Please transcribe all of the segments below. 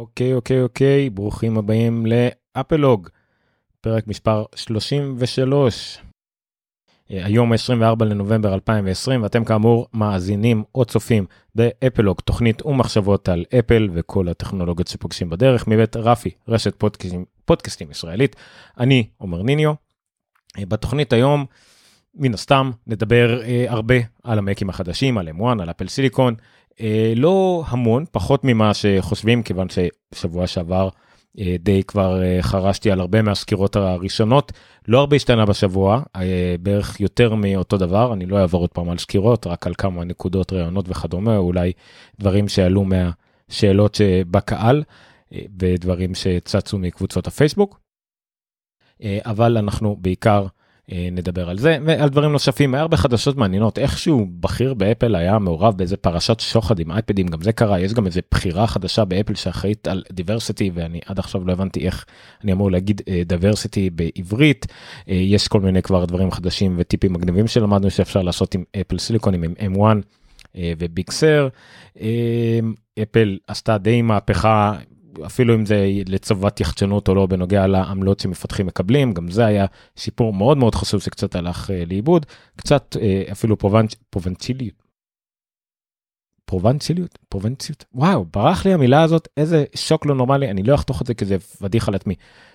אוקיי, אוקיי, אוקיי, ברוכים הבאים לאפלוג, פרק מספר 33. אה, היום 24 לנובמבר 2020, ואתם כאמור מאזינים או צופים באפלוג, תוכנית ומחשבות על אפל וכל הטכנולוגיות שפוגשים בדרך, מבית רפי, רשת פודקאסטים, פודקאסטים ישראלית. אני עומר ניניו. אה, בתוכנית היום, מן הסתם, נדבר אה, הרבה על המקים החדשים, על M1, על אפל סיליקון. אה, לא המון, פחות ממה שחושבים, כיוון ששבוע שעבר אה, די כבר אה, חרשתי על הרבה מהסקירות הראשונות. לא הרבה השתנה בשבוע, בערך יותר מאותו דבר, אני לא אעבור עוד פעם על סקירות, רק על כמה נקודות, רעיונות וכדומה, אולי דברים שעלו מהשאלות שבקהל ודברים שצצו מקבוצות הפייסבוק. אבל אנחנו בעיקר נדבר על זה ועל דברים נוספים. הרבה חדשות מעניינות. איכשהו בכיר באפל היה מעורב באיזה פרשת שוחד עם אייפדים גם זה קרה. יש גם איזה בחירה חדשה באפל שאחראית על דיברסיטי ואני עד עכשיו לא הבנתי איך אני אמור להגיד דיברסיטי אה, בעברית. אה, יש כל מיני כבר דברים חדשים וטיפים מגניבים שלמדנו שאפשר לעשות עם אפל סיליקונים עם M1 וביג סר. אפל עשתה די מהפכה אפילו אם זה לצוות יחצנות או לא בנוגע לעמלות שמפתחים מקבלים גם זה היה שיפור מאוד מאוד חשוב שקצת הלך uh, לאיבוד קצת uh, אפילו פרובנצ... פרובנציליות. פרובנציליות פרובנציות וואו ברח לי המילה הזאת איזה שוק לא נורמלי אני לא אחתוך את זה כי זה פדיחה על עצמי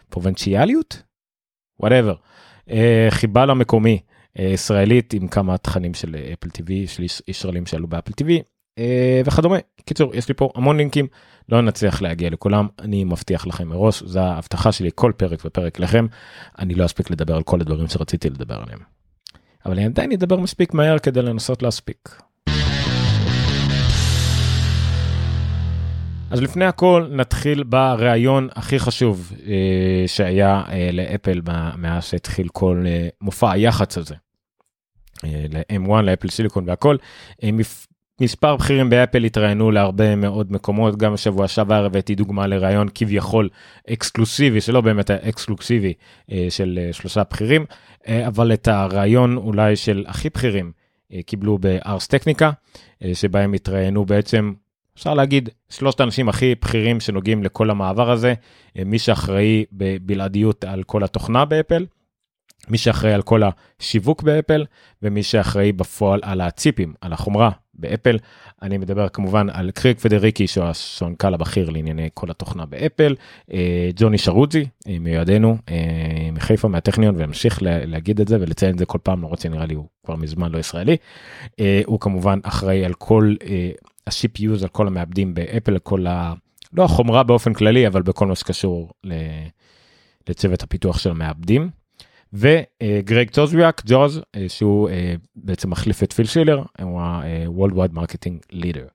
פרובינציאליות. whatever. Uh, חיבה למקומי uh, ישראלית עם כמה תכנים של אפל TV של ישראלים שעלו באפל אה, וכדומה. קיצור, יש לי פה המון לינקים, לא נצליח להגיע לכולם, אני מבטיח לכם מראש, זו ההבטחה שלי כל פרק ופרק לכם, אני לא אספיק לדבר על כל הדברים שרציתי לדבר עליהם. אבל אני עדיין אדבר מספיק מהר כדי לנסות להספיק. אז לפני הכל נתחיל בריאיון הכי חשוב אה, שהיה אה, לאפל מאז שהתחיל כל אה, מופע היח"צ הזה. אה, ל-M1 לאפל סיליקון והכל. מספר בכירים באפל התראיינו להרבה מאוד מקומות גם בשבוע שעבר הבאתי דוגמה לראיון כביכול אקסקלוסיבי שלא באמת אקסקלוסיבי אה, של אה, שלושה בכירים אה, אבל את הראיון אולי של הכי בכירים קיבלו בארס טכניקה שבהם התראיינו בעצם אפשר להגיד שלושת האנשים הכי בכירים שנוגעים לכל המעבר הזה מי שאחראי בבלעדיות על כל התוכנה באפל. מי שאחראי על כל השיווק באפל ומי שאחראי בפועל על הצ'יפים על החומרה באפל. אני מדבר כמובן על קרייג פדריגי שהוא הסמנכ"ל הבכיר לענייני כל התוכנה באפל, אה, ג'וני סרוג'י אה, מיודענו אה, מחיפה מהטכניון וממשיך להגיד את זה ולציין את זה כל פעם למרות שנראה לי הוא כבר מזמן לא ישראלי. הוא כמובן אחראי על כל ה-CPUs על כל המעבדים באפל כל ה... לא החומרה באופן כללי אבל בכל מה שקשור לצוות הפיתוח של המעבדים. וגרג ג'וזוויאק, ג'וז שהוא אה, בעצם מחליף את פיל שילר הוא ה-World Wide Marketing Leader.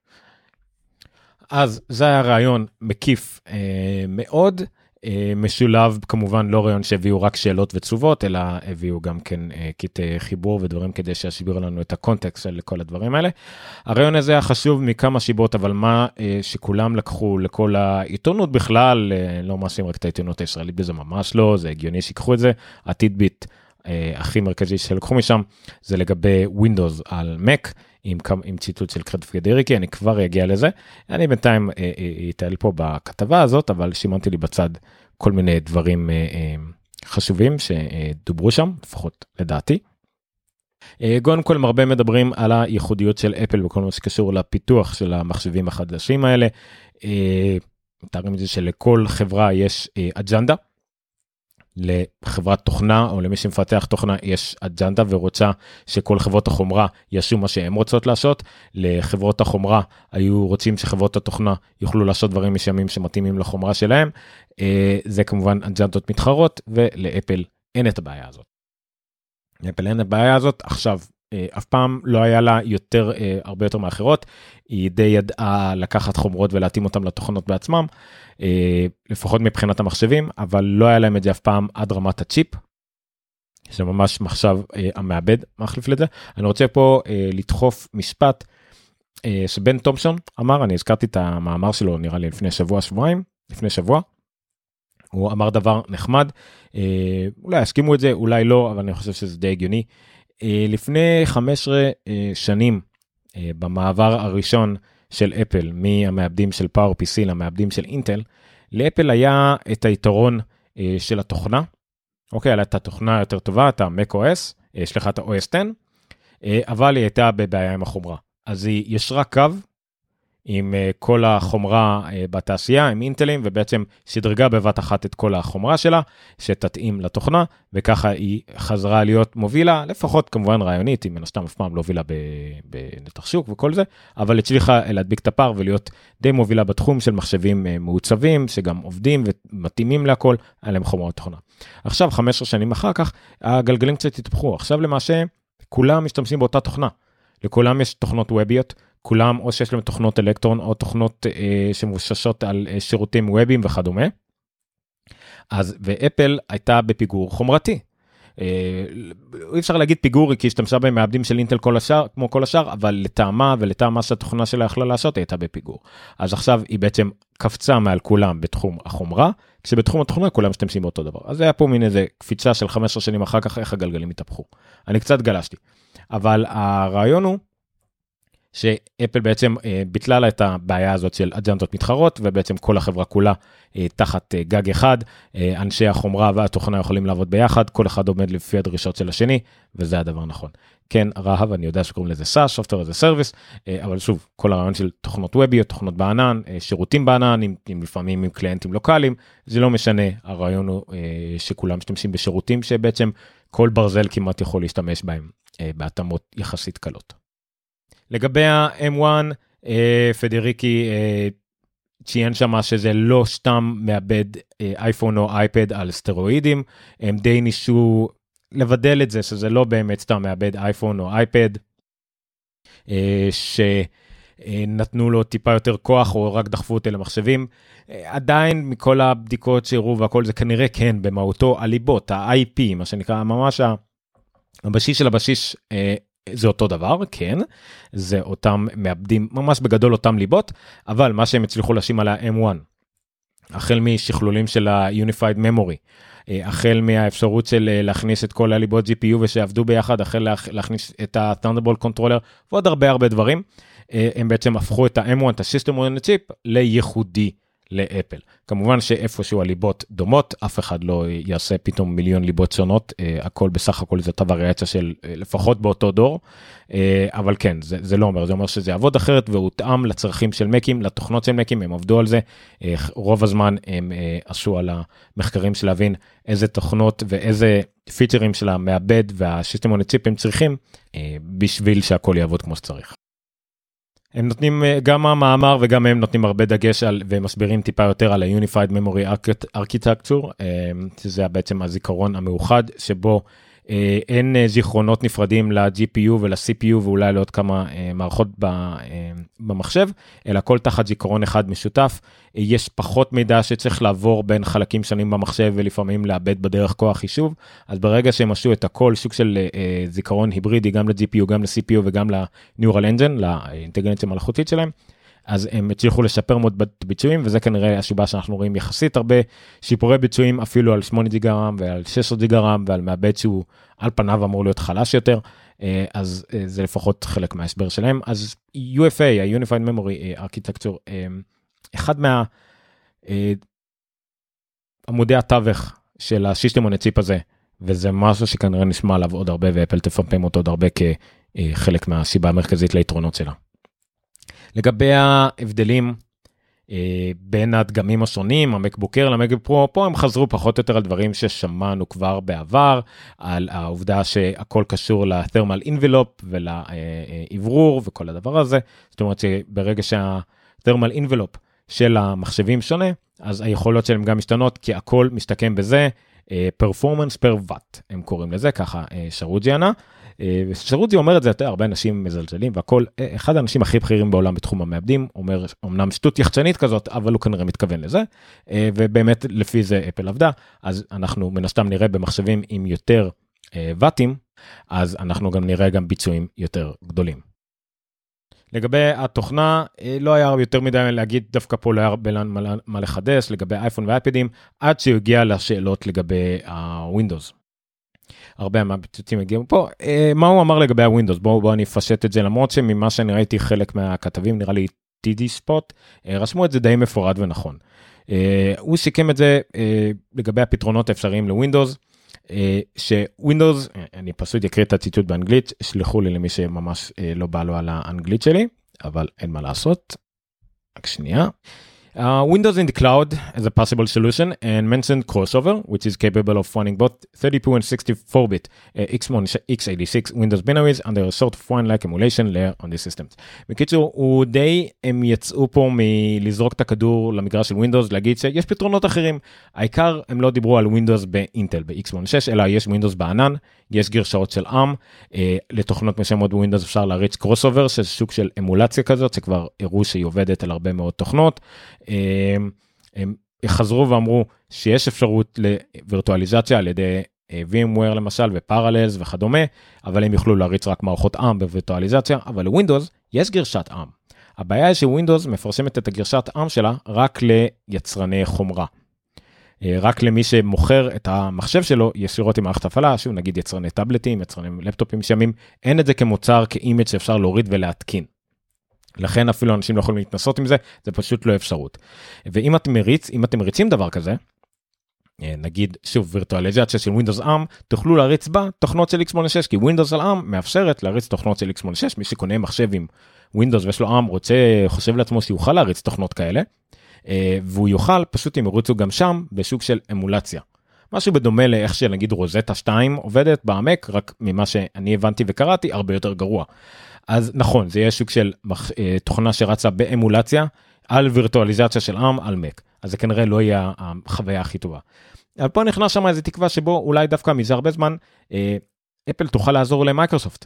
אז זה היה רעיון מקיף אה, מאוד אה, משולב כמובן לא רעיון שהביאו רק שאלות ותשובות אלא הביאו גם כן קטעי חיבור ודברים כדי שיסבירו לנו את הקונטקסט של כל הדברים האלה. הרעיון הזה היה חשוב מכמה שיבות אבל מה שכולם לקחו לכל העיתונות בכלל לא מאשים רק את העיתונות הישראלית בזה ממש לא זה הגיוני שיקחו את זה עתיד ביט הכי מרכזי שלקחו משם זה לגבי Windows על Mac. עם, עם ציטוט של קרד פדריקי אני כבר אגיע לזה אני בינתיים אה, אה, פה בכתבה הזאת אבל שימנתי לי בצד כל מיני דברים אה, חשובים שדוברו שם לפחות לדעתי. קודם כל הרבה מדברים על הייחודיות של אפל וכל מה שקשור לפיתוח של המחשבים החדשים האלה. מתארים את זה שלכל חברה יש אג'נדה. לחברת תוכנה או למי שמפתח תוכנה יש אג'נדה ורוצה שכל חברות החומרה יעשו מה שהם רוצות לעשות. לחברות החומרה היו רוצים שחברות התוכנה יוכלו לעשות דברים מסוימים שמתאימים לחומרה שלהם. אה, זה כמובן אג'נדות מתחרות ולאפל אין את הבעיה הזאת. לאפל אין את הבעיה הזאת עכשיו אף פעם לא היה לה יותר אה, הרבה יותר מאחרות היא די ידעה לקחת חומרות ולהתאים אותם לתוכנות בעצמם אה, לפחות מבחינת המחשבים אבל לא היה להם את זה אף פעם עד רמת הצ'יפ. זה ממש מחשב המעבד מחליף לזה אני רוצה פה לדחוף משפט שבן תומסון אמר אני הזכרתי את המאמר שלו נראה לי לפני שבוע שבועיים לפני שבוע. הוא אמר דבר נחמד אולי יסכימו את זה אולי לא אבל אני חושב שזה די הגיוני. אה, לפני 15 אה, שנים, אה, במעבר הראשון של אפל מהמעבדים של פאור PC למעבדים של אינטל, לאפל היה את היתרון של התוכנה. אוקיי, הייתה תוכנה יותר טובה, את ה-MacOS, יש לך את ה-OS 10, אה, אבל היא הייתה בבעיה עם החומרה. אז היא ישרה קו עם uh, כל החומרה uh, בתעשייה, עם אינטלים, ובעצם שדרגה בבת אחת את כל החומרה שלה, שתתאים לתוכנה, וככה היא חזרה להיות מובילה, לפחות כמובן רעיונית, היא מן הסתם אף פעם לא הובילה בנתח שוק וכל זה, אבל הצליחה להדביק את הפער ולהיות די מובילה בתחום של מחשבים מעוצבים, שגם עובדים ומתאימים להכל, היה להם חומרת תוכנה. עכשיו, 15 שנים אחר כך, הגלגלים קצת התהפכו, עכשיו למעשה, כולם משתמשים באותה תוכנה. לכולם יש תוכנות ווביות, כולם או שיש להם תוכנות אלקטרון או תוכנות אה, שמבוששות על אה, שירותים ווביים וכדומה. אז ואפל הייתה בפיגור חומרתי. אה, אי אפשר להגיד פיגור כי השתמשה במעבדים של אינטל כל השאר כמו כל השאר אבל לטעמה ולטעם מה שהתוכנה שלה יכלה לעשות הייתה בפיגור. אז עכשיו היא בעצם קפצה מעל כולם בתחום החומרה כשבתחום התוכנה כולם משתמשים באותו דבר אז היה פה מין איזה קפיצה של 15 שנים אחר כך איך הגלגלים התהפכו. אני קצת גלשתי אבל הרעיון הוא שאפל בעצם אה, ביטלה לה את הבעיה הזאת של אג'נדות מתחרות ובעצם כל החברה כולה אה, תחת אה, גג אחד, אנשי החומרה והתוכנה יכולים לעבוד ביחד, כל אחד עומד לפי הדרישות של השני וזה הדבר נכון. כן, רהב, אני יודע שקוראים לזה SaaS, Software as a Service, אבל שוב, כל הרעיון של תוכנות ווביות, תוכנות בענן, שירותים בענן, עם, עם לפעמים עם קליינטים לוקאליים, זה לא משנה, הרעיון הוא שכולם משתמשים בשירותים שבעצם כל ברזל כמעט יכול להשתמש בהם בהתאמות יחסית קלות. לגבי ה-M1, אה, פדריקי אה, ציין שמה שזה לא סתם מאבד אה, אייפון או אייפד על סטרואידים, הם די ניסו לבדל את זה שזה לא באמת סתם מאבד אייפון או אייפד, אה, שנתנו לו טיפה יותר כוח או רק דחפו אותו למחשבים. אה, עדיין מכל הבדיקות שהראו והכל זה כנראה כן במהותו הליבות, ה-IP, מה שנקרא ממש הבשיש של הבשיש אה, זה אותו דבר כן זה אותם מעבדים ממש בגדול אותם ליבות אבל מה שהם הצליחו להשים על ה-M1 החל משכלולים של ה-Unified Memory החל מהאפשרות של להכניס את כל הליבות GPU ושעבדו ביחד החל להכניס את ה-Thunderbolt Controller ועוד הרבה הרבה דברים הם בעצם הפכו את ה-M1 את ה-System on the Chip לייחודי לאפל. כמובן שאיפשהו הליבות דומות, אף אחד לא יעשה פתאום מיליון ליבות שונות, uh, הכל בסך הכל זאת הווריאציה של uh, לפחות באותו דור, uh, אבל כן, זה, זה לא אומר, זה אומר שזה יעבוד אחרת והותאם לצרכים של מקים, לתוכנות של מקים, הם עבדו על זה, uh, רוב הזמן הם uh, עשו על המחקרים של להבין איזה תוכנות ואיזה פיצ'רים של המעבד והשיסטמון צ'יפ הם צריכים בשביל שהכל יעבוד כמו שצריך. הם נותנים אה, גם המאמר וגם הם נותנים הרבה דגש על ומסבירים טיפה יותר על ה-Unified Memory Architecture אה, שזה בעצם הזיכרון המאוחד שבו אין זיכרונות נפרדים ל-GPU ול-CPU ואולי לעוד כמה מערכות במחשב אלא כל תחת זיכרון אחד משותף יש פחות מידע שצריך לעבור בין חלקים שונים במחשב ולפעמים לאבד בדרך כוח חישוב אז ברגע שהם עשו את הכל סוג של אה, זיכרון היברידי גם ל-GPU גם ל-CPU וגם ל-Neural Engine לאינטגרנציה המלאכותית שלהם. אז הם הצליחו לשפר מאוד ביצועים וזה כנראה הסיבה שאנחנו רואים יחסית הרבה שיפורי ביצועים אפילו על 8 גיגה רם ועל 16 גיגה רם ועל מעבד שהוא על פניו אמור להיות חלש יותר אז זה לפחות חלק מההסבר שלהם אז UFA ה-Unified Memory Architecture אחד מה אה, עמודי התווך של השיסטם הציפ הזה וזה משהו שכנראה נשמע עליו עוד הרבה ואפל תפמפם אותו עוד הרבה כחלק מהסיבה המרכזית ליתרונות שלה. לגבי ההבדלים אה, בין הדגמים השונים המקבוקר למקבוק פרו פה הם חזרו פחות או יותר על דברים ששמענו כבר בעבר על העובדה שהכל קשור לתרמל אינבלופ ולאוורור וכל הדבר הזה זאת אומרת שברגע שהתרמל אינבלופ של המחשבים שונה, אז היכולות שלהם גם משתנות, כי הכל מסתכם בזה, פרפורמנס פר ואט, הם קוראים לזה, ככה uh, שרוג'י ענה. Uh, שרוג'י אומר את זה יותר, הרבה אנשים מזלזלים והכל, uh, אחד האנשים הכי בכירים בעולם בתחום המעבדים, אומר אמנם שטות יחצנית כזאת, אבל הוא כנראה מתכוון לזה, uh, ובאמת לפי זה אפל עבדה, אז אנחנו מן הסתם נראה במחשבים עם יותר ואטים, אז אנחנו גם נראה גם ביצועים יותר גדולים. לגבי התוכנה אה, לא היה יותר מדי להגיד דווקא פה לא היה הרבה מה לחדש לגבי אייפון ואייפדים עד שהוא הגיע לשאלות לגבי הווינדוס. הרבה מהפיצוצים הגיעו פה אה, מה הוא אמר לגבי הווינדוס בואו בוא אני אפשט את זה למרות שממה שאני ראיתי חלק מהכתבים נראה לי TD ספוט, רשמו את זה די מפורט ונכון. הוא סיכם את זה לגבי הפתרונות האפשריים לווינדוס. שווינדוס, אני פשוט אקריא את הציטוט באנגלית, שלחו לי למי שממש לא בא לו על האנגלית שלי, אבל אין מה לעשות. רק שנייה. Uh, Windows in the cloud as a possible solution and mentioned crossover, which is capable of running both 32 and 64-bit uh, x86 Windows binaries under a sort of one-like emulation layer on the systems. בקיצור, הוא די, הם יצאו פה מלזרוק את הכדור למגרש של Windows, להגיד שיש פתרונות אחרים. העיקר, הם לא דיברו על Windows באינטל, ב-x86, אלא יש Windows בענן, יש גרסאות של ARM, uh, לתוכנות מסוימות ב-Windows אפשר להריץ CrossOver, שזה סוג של אמולציה כזאת, שכבר הראו שהיא עובדת על הרבה מאוד תוכנות. הם, הם חזרו ואמרו שיש אפשרות לווירטואליזציה על ידי אה, VMware למשל ו-Parallels וכדומה, אבל הם יוכלו להריץ רק מערכות ARM בווירטואליזציה, אבל ל-Windows יש גרסת ARM. הבעיה היא ש-Windows מפרסמת את הגרסת ARM שלה רק ליצרני חומרה. אה, רק למי שמוכר את המחשב שלו ישירות עם מערכת הפעלה, שוב נגיד יצרני טאבלטים, יצרני לפטופים מסוימים, אין את זה כמוצר, כאימג' שאפשר להוריד ולהתקין. לכן אפילו אנשים לא יכולים להתנסות עם זה, זה פשוט לא אפשרות. ואם אתם מריץ, אם אתם מריצים דבר כזה, אה, נגיד שוב וירטואליזציה של Windows ARM תוכלו להריץ בה תוכנות של x86 כי Windows על ARM מאפשרת להריץ תוכנות של x86 מי שקונה מחשב עם Windows ויש לו ARM רוצה חושב לעצמו שיוכל להריץ תוכנות כאלה אה, והוא יוכל פשוט אם ירוצו גם שם בשוק של אמולציה. משהו בדומה לאיך שנגיד רוזטה 2 עובדת בעמק רק ממה שאני הבנתי וקראתי הרבה יותר גרוע. אז נכון זה יהיה שוק של מח... אה, תוכנה שרצה באמולציה על וירטואליזציה של ARM על Mac אז זה כנראה לא יהיה החוויה הכי טובה. אבל פה נכנס שם איזה תקווה שבו אולי דווקא מזה הרבה זמן אה, אפל תוכל לעזור למייקרוסופט.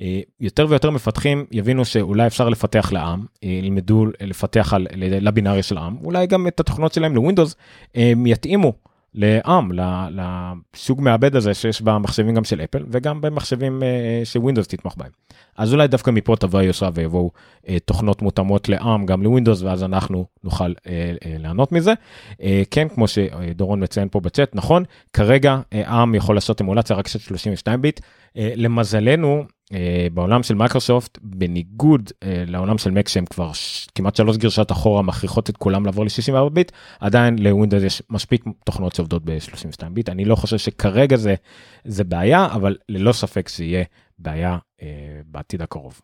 אה, יותר ויותר מפתחים יבינו שאולי אפשר לפתח ל-ARM, ילמדו לפתח על, לבינאריה של ARM, אולי גם את התוכנות שלהם ל-Windows הם יתאימו ל-ARM, לסוג מעבד הזה שיש במחשבים גם של אפל וגם במחשבים ש-Windows תתמוך בהם. אז אולי דווקא מפה תבוא הישועה ויבואו אה, תוכנות מותאמות ל-ARM גם ל-Windows ואז אנחנו נוכל אה, אה, ליהנות מזה. אה, כן כמו שדורון מציין פה בצ'אט נכון כרגע אה, ARM יכול לעשות אמולציה רק של 32 ביט אה, למזלנו אה, בעולם של מייקרוסופט בניגוד אה, לעולם של מק שהם כבר ש... כמעט שלוש גרסאות אחורה מכריחות את כולם לעבור ל-64 ביט עדיין ל-Windows יש מספיק תוכנות שעובדות ב-32 ביט אני לא חושב שכרגע זה זה בעיה אבל ללא ספק זה יהיה בעיה אה, בעתיד הקרוב.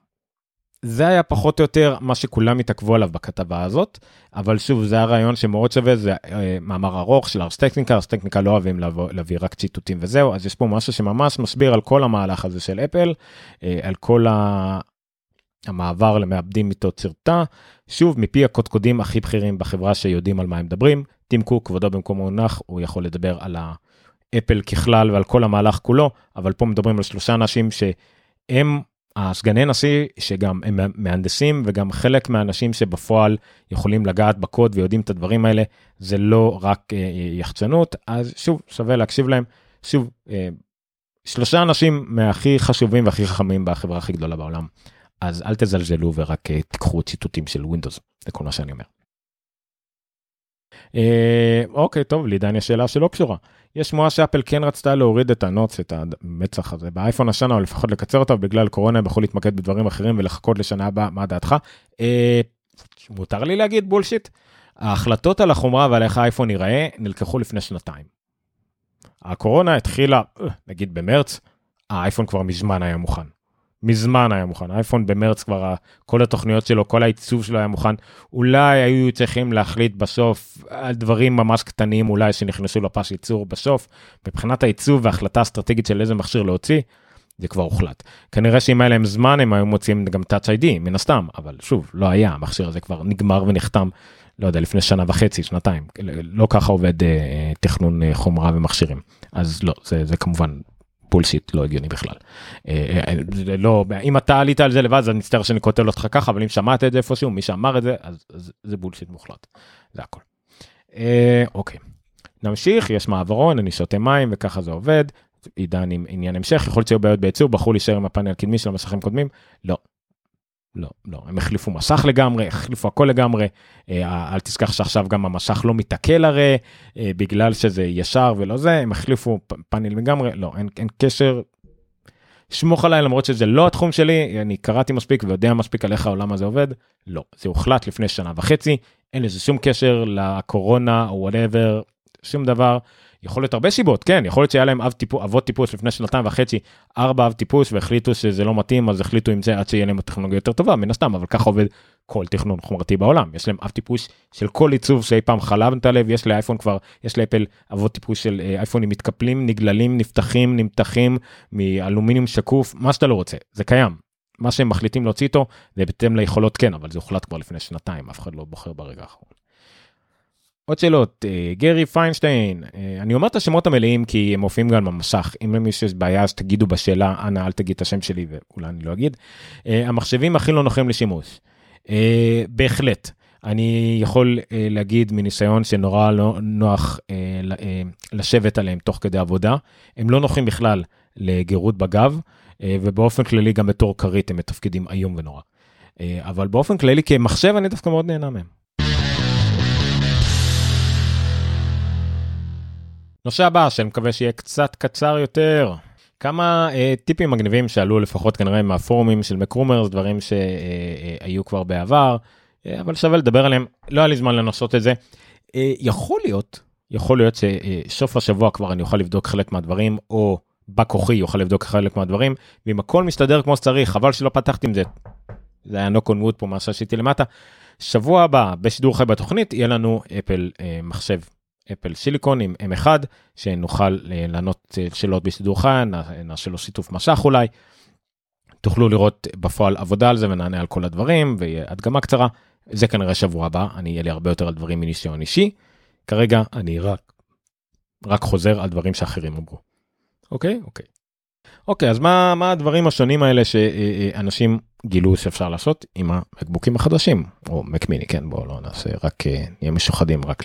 זה היה פחות או יותר מה שכולם התעכבו עליו בכתבה הזאת, אבל שוב זה הרעיון שמאוד שווה, זה אה, מאמר ארוך של ארס טכניקה, ארס טכניקה לא אוהבים להביא, להביא רק ציטוטים וזהו, אז יש פה משהו שממש מסביר על כל המהלך הזה של אפל, אה, על כל ה... המעבר למעבדים איתו צרתה, שוב מפי הקודקודים הכי בכירים בחברה שיודעים על מה הם מדברים, טים קוק כבודו במקומו מונח, הוא יכול לדבר על האפל ככלל ועל כל המהלך כולו, אבל פה מדברים על שלושה אנשים שהם הסגני נשיא שגם הם מהנדסים וגם חלק מהאנשים שבפועל יכולים לגעת בקוד ויודעים את הדברים האלה זה לא רק אה, יחצנות. אז שוב שווה להקשיב להם. שוב אה, שלושה אנשים מהכי חשובים והכי חכמים בחברה הכי גדולה בעולם. אז אל תזלזלו ורק אה, תיקחו ציטוטים של ווינדוס זה כל מה שאני אומר. אה, אוקיי טוב לעידן יש שאלה שלא קשורה. יש שמועה שאפל כן רצתה להוריד את ה notch את המצח הזה באייפון השנה או לפחות לקצר אותו בגלל קורונה הם יכולים להתמקד בדברים אחרים ולחכות לשנה הבאה מה דעתך. אה, מותר לי להגיד בולשיט. ההחלטות על החומרה ועל איך האייפון ייראה נלקחו לפני שנתיים. הקורונה התחילה אה, נגיד במרץ האייפון כבר מזמן היה מוכן. מזמן היה מוכן. אייפון במרץ כבר כל התוכניות שלו כל העיצוב שלו היה מוכן. אולי היו צריכים להחליט בסוף על דברים ממש קטנים אולי שנכנסו לפס ייצור בסוף. מבחינת העיצוב והחלטה אסטרטגית של איזה מכשיר להוציא. זה כבר הוחלט. כנראה שאם היה להם זמן הם היו מוצאים גם touch ID מן הסתם. אבל שוב לא היה המכשיר הזה כבר נגמר ונחתם לא יודע לפני שנה וחצי שנתיים. לא ככה עובד אה, תכנון אה, חומרה ומכשירים. אז לא זה זה כמובן בולשיט לא הגיוני בכלל. אה, אה, לא אם אתה עלית על זה לבד אז אני מצטער שאני כותב אותך ככה אבל אם שמעת את זה איפשהו מי שאמר את זה אז, אז זה בולשיט מוחלט. זה הכל. אה, אוקיי. נמשיך יש מעברון אני שותה מים וככה זה עובד. עידן עם עניין המשך יכול להיות שהיו בעיות בייצור בחרו להישאר עם הפאנל הקדמי של המסכים קודמים לא לא, לא, הם החליפו מסך לגמרי, החליפו הכל לגמרי, אה, אל תשכח שעכשיו גם המסך לא מתעכל הרי, אה, בגלל שזה ישר ולא זה, הם החליפו פאנל לגמרי, לא, אין, אין קשר. שמוך עליי למרות שזה לא התחום שלי, אני קראתי מספיק ויודע מספיק על איך העולם הזה עובד, לא, זה הוחלט לפני שנה וחצי, אין לזה שום קשר לקורונה או whatever, שום דבר. יכול להיות הרבה סיבות, כן, יכול להיות שהיה להם אב טיפוס, אבות טיפוס לפני שנתיים וחצי, ארבע אב טיפוס והחליטו שזה לא מתאים, אז החליטו עם זה עד שיהיה להם טכנולוגיה יותר טובה, מן הסתם, אבל ככה עובד כל תכנון חומרתי בעולם. יש להם אב טיפוס של כל עיצוב שאי פעם חלמת עליו, יש לאייפון כבר, יש לאפל אבות טיפוס של אה, אייפונים מתקפלים, נגללים, נפתחים, נמתחים, מאלומיניום שקוף, מה שאתה לא רוצה, זה קיים. מה שהם מחליטים להוציא איתו, זה בהתאם ליכולות כן, אבל זה הוחלט כבר לפני שנתיים, אף אחד לא בוחר ברגע האחרון. עוד שאלות, אה, גרי פיינשטיין, אה, אני אומר את השמות המלאים כי הם מופיעים גם במסך, אם למישהו יש בעיה אז תגידו בשאלה, אנא אל תגיד את השם שלי ואולי אני לא אגיד. אה, המחשבים הכי לא נוחים לשימוש. בהחלט, אני יכול להגיד מניסיון שנורא לא נוח לשבת עליהם תוך כדי עבודה, הם לא נוחים בכלל לגירות בגב, ובאופן כללי גם בתור כרית הם מתפקידים איום ונורא. אבל באופן כללי כמחשב אני דווקא מאוד נהנה מהם. נושא הבא שאני מקווה שיהיה קצת קצר יותר. כמה אה, טיפים מגניבים שעלו לפחות כנראה מהפורומים של מקרומרס דברים שהיו אה, כבר בעבר אה, אבל שווה לדבר עליהם לא היה לי זמן לנסות את זה. אה, יכול להיות יכול להיות שסוף השבוע כבר אני אוכל לבדוק חלק מהדברים או בא כוחי יוכל לבדוק חלק מהדברים ואם הכל מסתדר כמו שצריך חבל שלא פתחתי עם זה. זה היה נוק און ווד פה מה שעשיתי למטה. שבוע הבא בשידור חי בתוכנית יהיה לנו אפל אה, מחשב אפל סיליקון עם M1 שנוכל אה, לענות אה, שאלות בשידור חי, נעשה לו שיתוף מסך אולי. תוכלו לראות בפועל עבודה על זה ונענה על כל הדברים ויהיה הדגמה קצרה. זה כנראה שבוע הבא, אני אהיה לי הרבה יותר על דברים מניסיון אישי. כרגע אני רק, רק חוזר על דברים שאחרים אמרו. אוקיי? אוקיי. אוקיי, אז מה, מה הדברים השונים האלה שאנשים גילו שאפשר לעשות עם המקבוקים החדשים, או מקמיני, כן, בואו לא נעשה רק, אה, נהיה משוחדים רק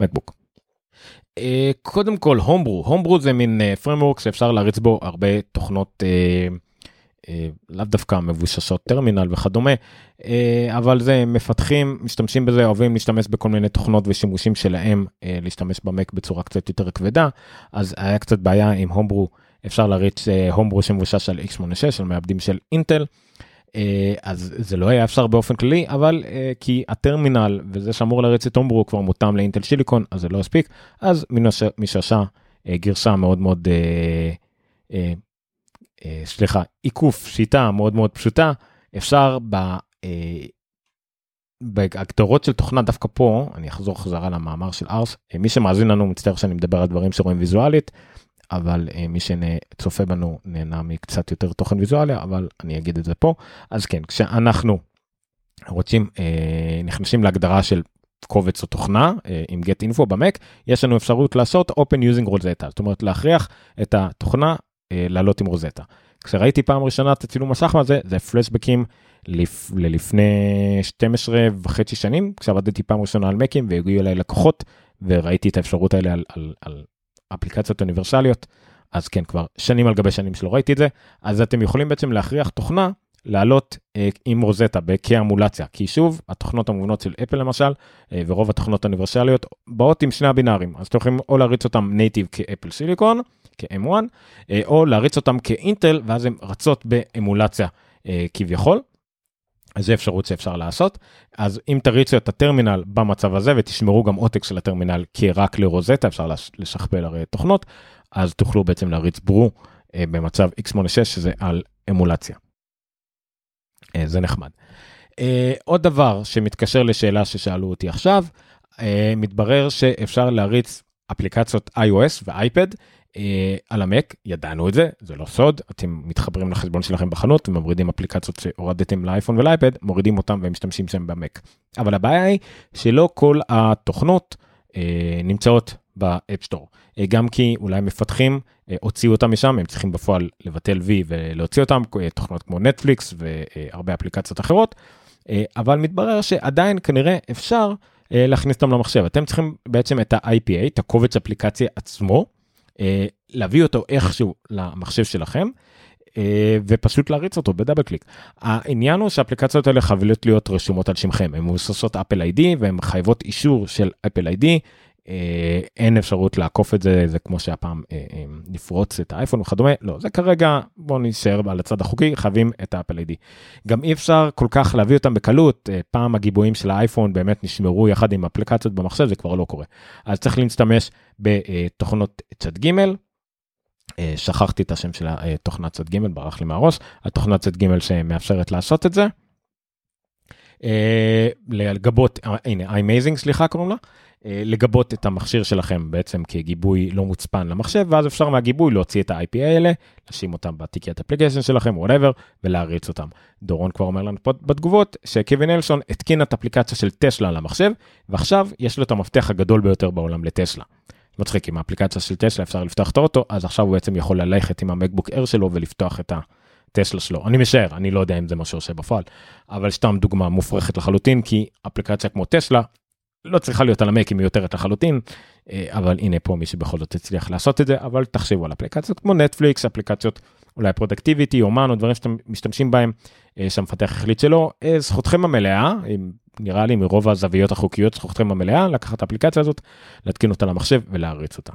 למקבוק. אה, קודם כל הומברו הומברו זה מין פרמורק אה, שאפשר להריץ בו הרבה תוכנות אה, לאו דווקא מבוססות טרמינל וכדומה אבל זה מפתחים משתמשים בזה אוהבים להשתמש בכל מיני תוכנות ושימושים שלהם להשתמש במק בצורה קצת יותר כבדה. אז היה קצת בעיה עם הומברו אפשר להריץ הומברו שמבוסס על x86 על מעבדים של אינטל. אה, אז זה לא היה אפשר באופן כללי אבל אה, כי הטרמינל וזה שאמור להריץ את הומברו כבר מותאם לאינטל שיליקון אז זה לא הספיק. אז משעשה אה, גרשה מאוד מאוד סליחה עיקוף שיטה מאוד מאוד פשוטה. אפשר ב... בהגדרות של תוכנה דווקא פה אני אחזור חזרה למאמר של ארס מי שמאזין לנו מצטער שאני מדבר על דברים שרואים ויזואלית אבל uh, מי שצופה בנו נהנה מקצת יותר תוכן ויזואלי, אבל אני אגיד את זה פה. אז כן, כשאנחנו רוצים, uh, נכנסים להגדרה של קובץ או תוכנה uh, עם get info במק, יש לנו אפשרות לעשות open using rosetta, זאת אומרת להכריח את התוכנה לעלות עם רוזטה. כשראיתי פעם ראשונה את הצילום מסך הזה, זה פלשבקים לפ... ללפני 12 וחצי שנים, כשעבדתי פעם ראשונה על מקים והגיעו אליי לקוחות וראיתי את האפשרות האלה על, על, על אפליקציות אוניברסליות, אז כן, כבר שנים על גבי שנים שלא ראיתי את זה, אז אתם יכולים בעצם להכריח תוכנה לעלות אה, עם רוזטה כאמולציה, כי שוב, התוכנות המובנות של אפל למשל, אה, ורוב התוכנות האוניברסליות באות עם שני הבינארים, אז אתם יכולים או להריץ אותם נייטיב כאפל סיליקון, כ-M1, אה, או להריץ אותם כאינטל, ואז הן רצות באמולציה אה, כביכול. אז זה אפשרות שאפשר לעשות. אז אם תריצו את הטרמינל במצב הזה ותשמרו גם עותק של הטרמינל כרק לרוזטה, אפשר לשכפל הרי תוכנות, אז תוכלו בעצם להריץ ברו אה, במצב x86 שזה על אמולציה. אה, זה נחמד. אה, עוד דבר שמתקשר לשאלה ששאלו אותי עכשיו, מתברר שאפשר להריץ אפליקציות iOS ואייפד על המק, ידענו את זה, זה לא סוד, אתם מתחברים לחשבון שלכם בחנות ומורידים אפליקציות שהורדתם לאייפון ולאייפד, מורידים אותם ומשתמשים שם במק. אבל הבעיה היא שלא כל התוכנות אה, נמצאות ב App Store, אה, גם כי אולי מפתחים אה, הוציאו אותם משם, הם צריכים בפועל לבטל V ולהוציא אותם, אה, תוכנות כמו נטפליקס והרבה אפליקציות אחרות, אה, אבל מתברר שעדיין כנראה אפשר אה, להכניס אותם למחשב. אתם צריכים בעצם את ה-IPA, את הקובץ אפליקציה עצמו, אה, להביא אותו איכשהו למחשב שלכם. אה, ופשוט להריץ אותו ב double click. העניין הוא שהאפליקציות האלה חייבות להיות רשומות על שמכם, הן מבוססות Apple ID והן חייבות אישור של Apple ID אה, אין אפשרות לעקוף את זה, זה כמו שפעם אה, אה, נפרוץ את האייפון וכדומה, לא, זה כרגע, בוא נשאר על הצד החוקי, חייבים את ה Apple ID. גם אי אפשר כל כך להביא אותם בקלות, אה, פעם הגיבויים של האייפון באמת נשמרו יחד עם אפליקציות במחשב, זה כבר לא קורה. אז צריך להשתמש בתוכנות צד ג', אה, שכחתי את השם של התוכנת צד ג', ברח לי מהראש, התוכנת צד ג' שמאפשרת לעשות את זה. אה, לגבות, אה, הנה, iMazing סליחה קוראים לה, לגבות את המכשיר שלכם בעצם כגיבוי לא מוצפן למחשב, ואז אפשר מהגיבוי להוציא את ה-IPA האלה, לשים אותם בתיקיית application שלכם, whatever, ולהריץ אותם. דורון כבר אומר לנו פה בתגובות, שקווין אלסון התקין את אפליקציה של טסלה למחשב, ועכשיו יש לו את המפתח הגדול ביותר בעולם לטסלה. מצחיק, עם האפליקציה של טסלה אפשר לפתוח את האוטו, אז עכשיו הוא בעצם יכול ללכת עם המקבוק אייר שלו ולפתוח את הטסלה שלו. אני משער, אני לא יודע אם זה מה שעושה בפועל, אבל סתם דוגמה מופרכת לחלוטין, כי אפליקציה כמו טסלה לא צריכה להיות על המק, היא מיותרת לחלוטין, אה, אבל הנה פה מי שבכל זאת הצליח לעשות את זה, אבל תחשבו על אפליקציות כמו נטפליקס, אפליקציות אולי productivity, אומן או דברים שאתם משתמשים בהם, אה, שהמפתח החליט שלא, אה, זכותכם המלאה, נראה לי מרוב הזוויות החוקיות זכותכם המלאה, לקחת האפליקציה הזאת, להתקין אותה למחשב ולהריץ אותה.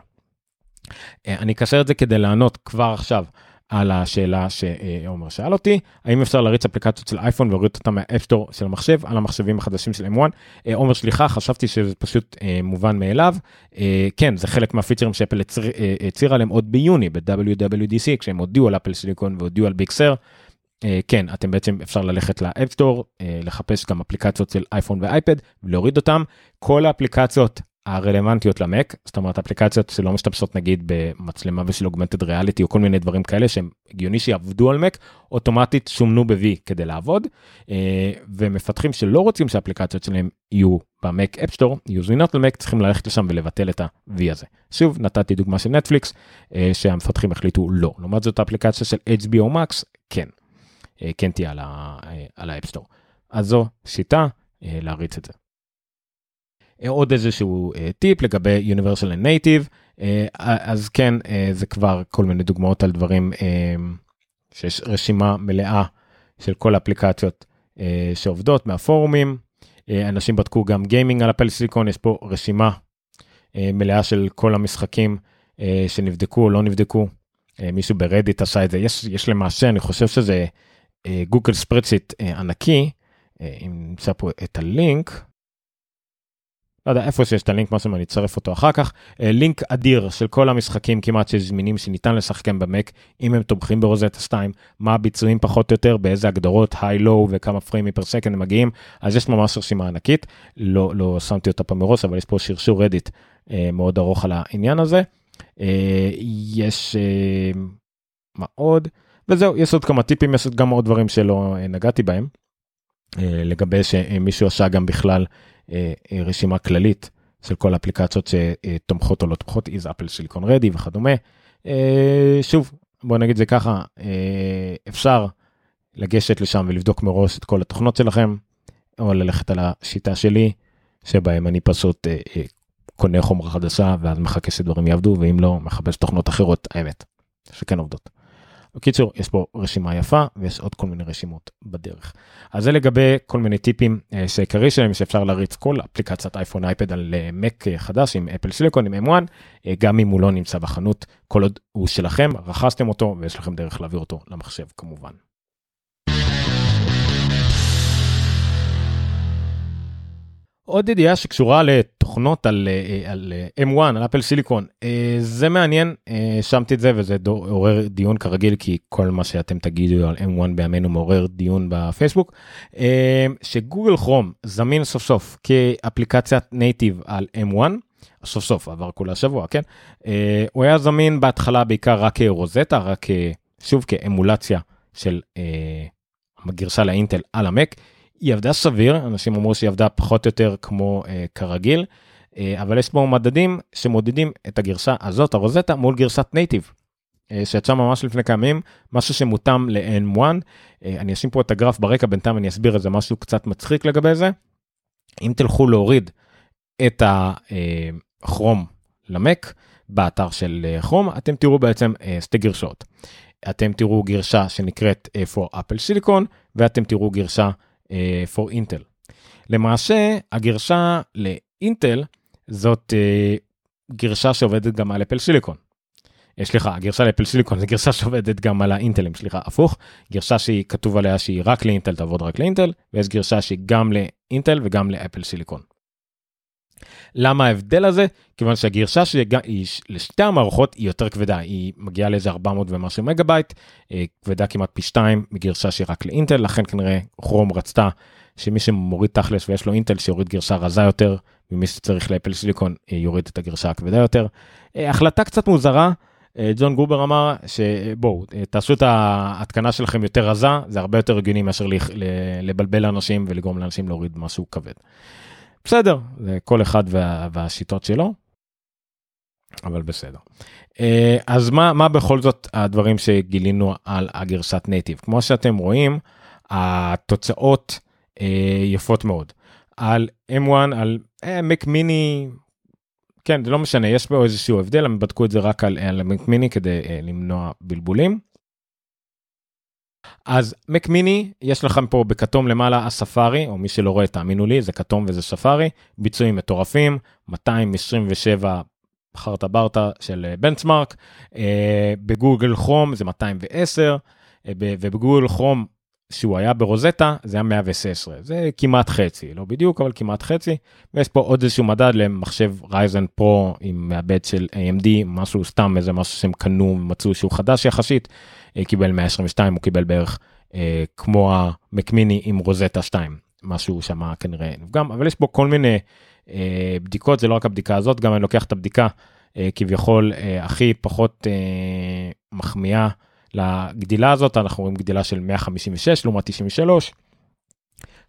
אני אקשר את זה כדי לענות כבר עכשיו על השאלה שעומר שאל אותי, האם אפשר להריץ אפליקציות של אייפון ולהוריד אותם מה App Store של המחשב על המחשבים החדשים של M1? עומר סליחה, חשבתי שזה פשוט אה, מובן מאליו. אה, כן, זה חלק מהפיצ'רים שאפל אה, הצהירה עליהם עוד ביוני ב-WWDC, כשהם הודיעו על Apple Silicon והודיעו על Big Sur. כן, אתם בעצם אפשר ללכת ל App Store, לחפש גם אפליקציות של אייפון ואייפד ולהוריד אותם. כל האפליקציות הרלוונטיות למק, זאת אומרת אפליקציות שלא משתמשות נגיד במצלמה ושל augmented reality או כל מיני דברים כאלה שהם לא הגיוני שיעבדו על מק, אוטומטית סומנו ב-V כדי לעבוד, אה, ומפתחים שלא רוצים שהאפליקציות שלהם יהיו ב Mac App Store, יהיו זמינות למק, צריכים ללכת לשם ולבטל את ה-V הזה. שוב, נתתי דוגמה של נטפליקס, אה, שהמפתחים החליטו לא. לעומת זאת האפליקציה של HBO Max, כן, אה, כן תהיה על ה App Store. אז זו שיטה להריץ את זה. עוד איזשהו אה, טיפ לגבי Universal and Native, אה, אז כן, אה, זה כבר כל מיני דוגמאות על דברים שיש רשימה מלאה של כל האפליקציות שעובדות מהפורומים. אנשים בדקו גם גיימינג על Apple Silicon, יש פה רשימה מלאה של כל המשחקים שנבדקו או לא נבדקו. מישהו ברדיט עשה את זה, יש, יש למעשה, אני חושב שזה Google Spreadsheet ענקי, אם נמצא פה את הלינק. לא יודע איפה שיש את הלינק משהו אני אצרף אותו אחר כך. אה, לינק אדיר של כל המשחקים כמעט שזמינים שניתן לשחקם במק אם הם תומכים ברוזטה 2 מה הביצועים פחות או יותר באיזה הגדרות היי לואו וכמה פריימים פר סקנד הם מגיעים. אז יש ממש רשימה ענקית. לא לא שמתי אותה פה מראש אבל יש פה שרשור רדיט אה, מאוד ארוך על העניין הזה. אה, יש מה עוד? וזהו יש עוד כמה טיפים יש עוד גם עוד דברים שלא נגעתי בהם. לגבי שמישהו עשה גם בכלל רשימה כללית של כל האפליקציות שתומכות או לא תומכות, איז אפל סיליקון רדי וכדומה. אה, שוב, בוא נגיד זה ככה, אפשר לגשת לשם ולבדוק מראש את כל התוכנות שלכם, או ללכת על השיטה שלי, שבהם אני פשוט קונה חומרה חדשה ואז מחכה שדברים יעבדו, ואם לא, מחפש תוכנות אחרות, האמת, שכן עובדות. בקיצור, יש פה רשימה יפה ויש עוד כל מיני רשימות בדרך. אז זה לגבי כל מיני טיפים אה, שעיקרי שלהם שאפשר להריץ כל אפליקציית אייפון אייפד על מק אה, חדש עם אפל סיליקון עם M1, אה, גם אם הוא לא נמצא בחנות, כל עוד הוא שלכם, רכשתם אותו ויש לכם דרך להעביר אותו למחשב כמובן. עוד ידיעה שקשורה לתוכנות על, אה, על אה, M1, על אפל סיליקון, אה, זה מעניין, שמתי את זה וזה עורר דיון כרגיל, כי כל מה שאתם תגידו על M1 בימינו מעורר דיון בפייסבוק, שגוגל כרום זמין סוף סוף כאפליקציית נייטיב על M1, סוף סוף עבר כולה שבוע, כן? הוא היה זמין בהתחלה בעיקר רק כרוזטה, רק שוב כאמולציה של הגרסה לאינטל על המק. היא עבדה סביר, אנשים אמרו שהיא עבדה פחות או יותר כמו אה, כרגיל, אה, אבל יש פה מדדים שמודדים את הגרסה הזאת, הרוזטה, מול גרסת נייטיב, אה, שיצא ממש לפני כמה ימים, משהו שמותאם ל-N1. אה, אני אשים פה את הגרף ברקע, בינתיים אני אסביר את זה, משהו קצת מצחיק לגבי זה. אם תלכו להוריד את הכרום למק באתר של כרום, אתם תראו בעצם אה, שתי גרשות. אתם תראו גרשה שנקראת אה, for Apple Silicon, ואתם תראו גרשה for Intel. למעשה הגרשה לאינטל זאת אה, גרשה שעובדת גם על אפל סיליקון. אה, סליחה, הגרשה לאפל סיליקון זה גרשה שעובדת גם על האינטלים, סליחה, הפוך. גרשה שהיא כתוב עליה שהיא רק לאינטל תעבוד רק לאינטל, ויש גרשה שהיא גם לאינטל וגם לאפל סיליקון. למה ההבדל הזה? כיוון שהגרסה שהיא לשתי המערכות היא יותר כבדה, היא מגיעה לאיזה 400 ומשהו מגה בייט, אה, כבדה כמעט פי 2 מגרסה שהיא רק לאינטל, לכן כנראה כרום רצתה שמי שמוריד תכלס ויש לו אינטל שיוריד גרסה רזה יותר, ומי שצריך ל Apple Silicon אה, יוריד את הגרסה הכבדה יותר. אה, החלטה קצת מוזרה, ג'ון גרובר אמר שבואו תעשו את ההתקנה שלכם יותר רזה, זה הרבה יותר הגיוני מאשר לבלבל לאנשים ולגרום לאנשים להוריד משהו כבד. בסדר, זה כל אחד וה, והשיטות שלו, אבל בסדר. אה, אז מה, מה בכל זאת הדברים שגילינו על הגרסת נייטיב? כמו שאתם רואים, התוצאות אה, יפות מאוד. על M1, על אה, מיני, כן, זה לא משנה, יש פה איזשהו הבדל, הם בדקו את זה רק על מק מיני כדי למנוע בלבולים. אז מק מיני יש לכם פה בכתום למעלה הספארי או מי שלא רואה תאמינו לי זה כתום וזה ספארי. ביצועים מטורפים 227 חרטה ברטה של בנצמרק אה, בגוגל חום זה 210 אה, ובגוגל חום שהוא היה ברוזטה זה היה 116 זה כמעט חצי. לא בדיוק אבל כמעט חצי. ויש פה עוד איזשהו מדד למחשב רייזן פרו עם מעבד של AMD משהו סתם איזה משהו שהם קנו מצאו שהוא חדש יחסית. אה, קיבל 122 הוא קיבל בערך אה, כמו המקמיני עם רוזטה 2 משהו שם כנראה נפגם. אבל יש פה כל מיני אה, בדיקות. זה לא רק הבדיקה הזאת גם אני לוקח את הבדיקה אה, כביכול אה, הכי פחות אה, מחמיאה. לגדילה הזאת אנחנו רואים גדילה של 156 לעומת 93.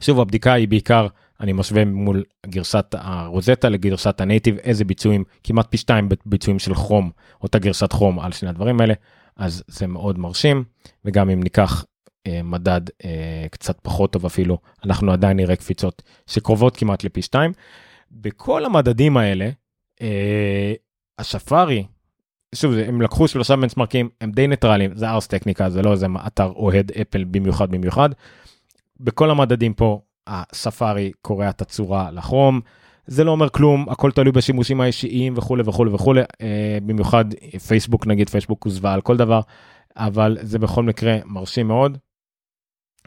שוב הבדיקה היא בעיקר אני משווה מול גרסת הרוזטה לגרסת הנייטיב איזה ביצועים כמעט פי 2 ביצועים של כרום אותה גרסת כרום על שני הדברים האלה אז זה מאוד מרשים וגם אם ניקח אה, מדד אה, קצת פחות טוב אפילו אנחנו עדיין נראה קפיצות שקרובות כמעט לפי 2. בכל המדדים האלה אה, השפארי שוב הם לקחו שלושה בנצמרקים הם די ניטרלים זה ארס טכניקה זה לא איזה אתר אוהד אפל במיוחד במיוחד. בכל המדדים פה הספארי קורע את הצורה לכרום זה לא אומר כלום הכל תלוי בשימושים האישיים וכולי וכולי וכולי אה, במיוחד פייסבוק נגיד פייסבוק הוזווה על כל דבר אבל זה בכל מקרה מרשים מאוד.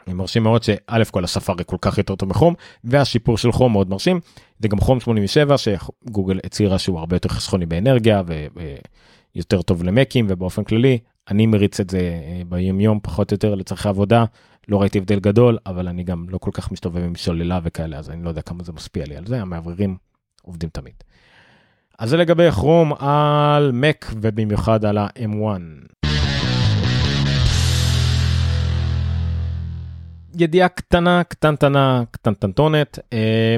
מרשים מאוד שא' כל הספארי כל כך יותר טוב מחום והשיפור של חום מאוד מרשים זה גם חום 87 שגוגל הצהירה שהוא הרבה יותר חסכוני באנרגיה. ו... יותר טוב למקים ובאופן כללי אני מריץ את זה אה, ביום יום פחות או יותר לצרכי עבודה לא ראיתי הבדל גדול אבל אני גם לא כל כך מסתובב עם שוללה וכאלה אז אני לא יודע כמה זה משפיע לי על זה המאווררים עובדים תמיד. אז זה לגבי כרום על מק ובמיוחד על ה-M1. ידיעה קטנה קטנטנה קטנטנטונת אה,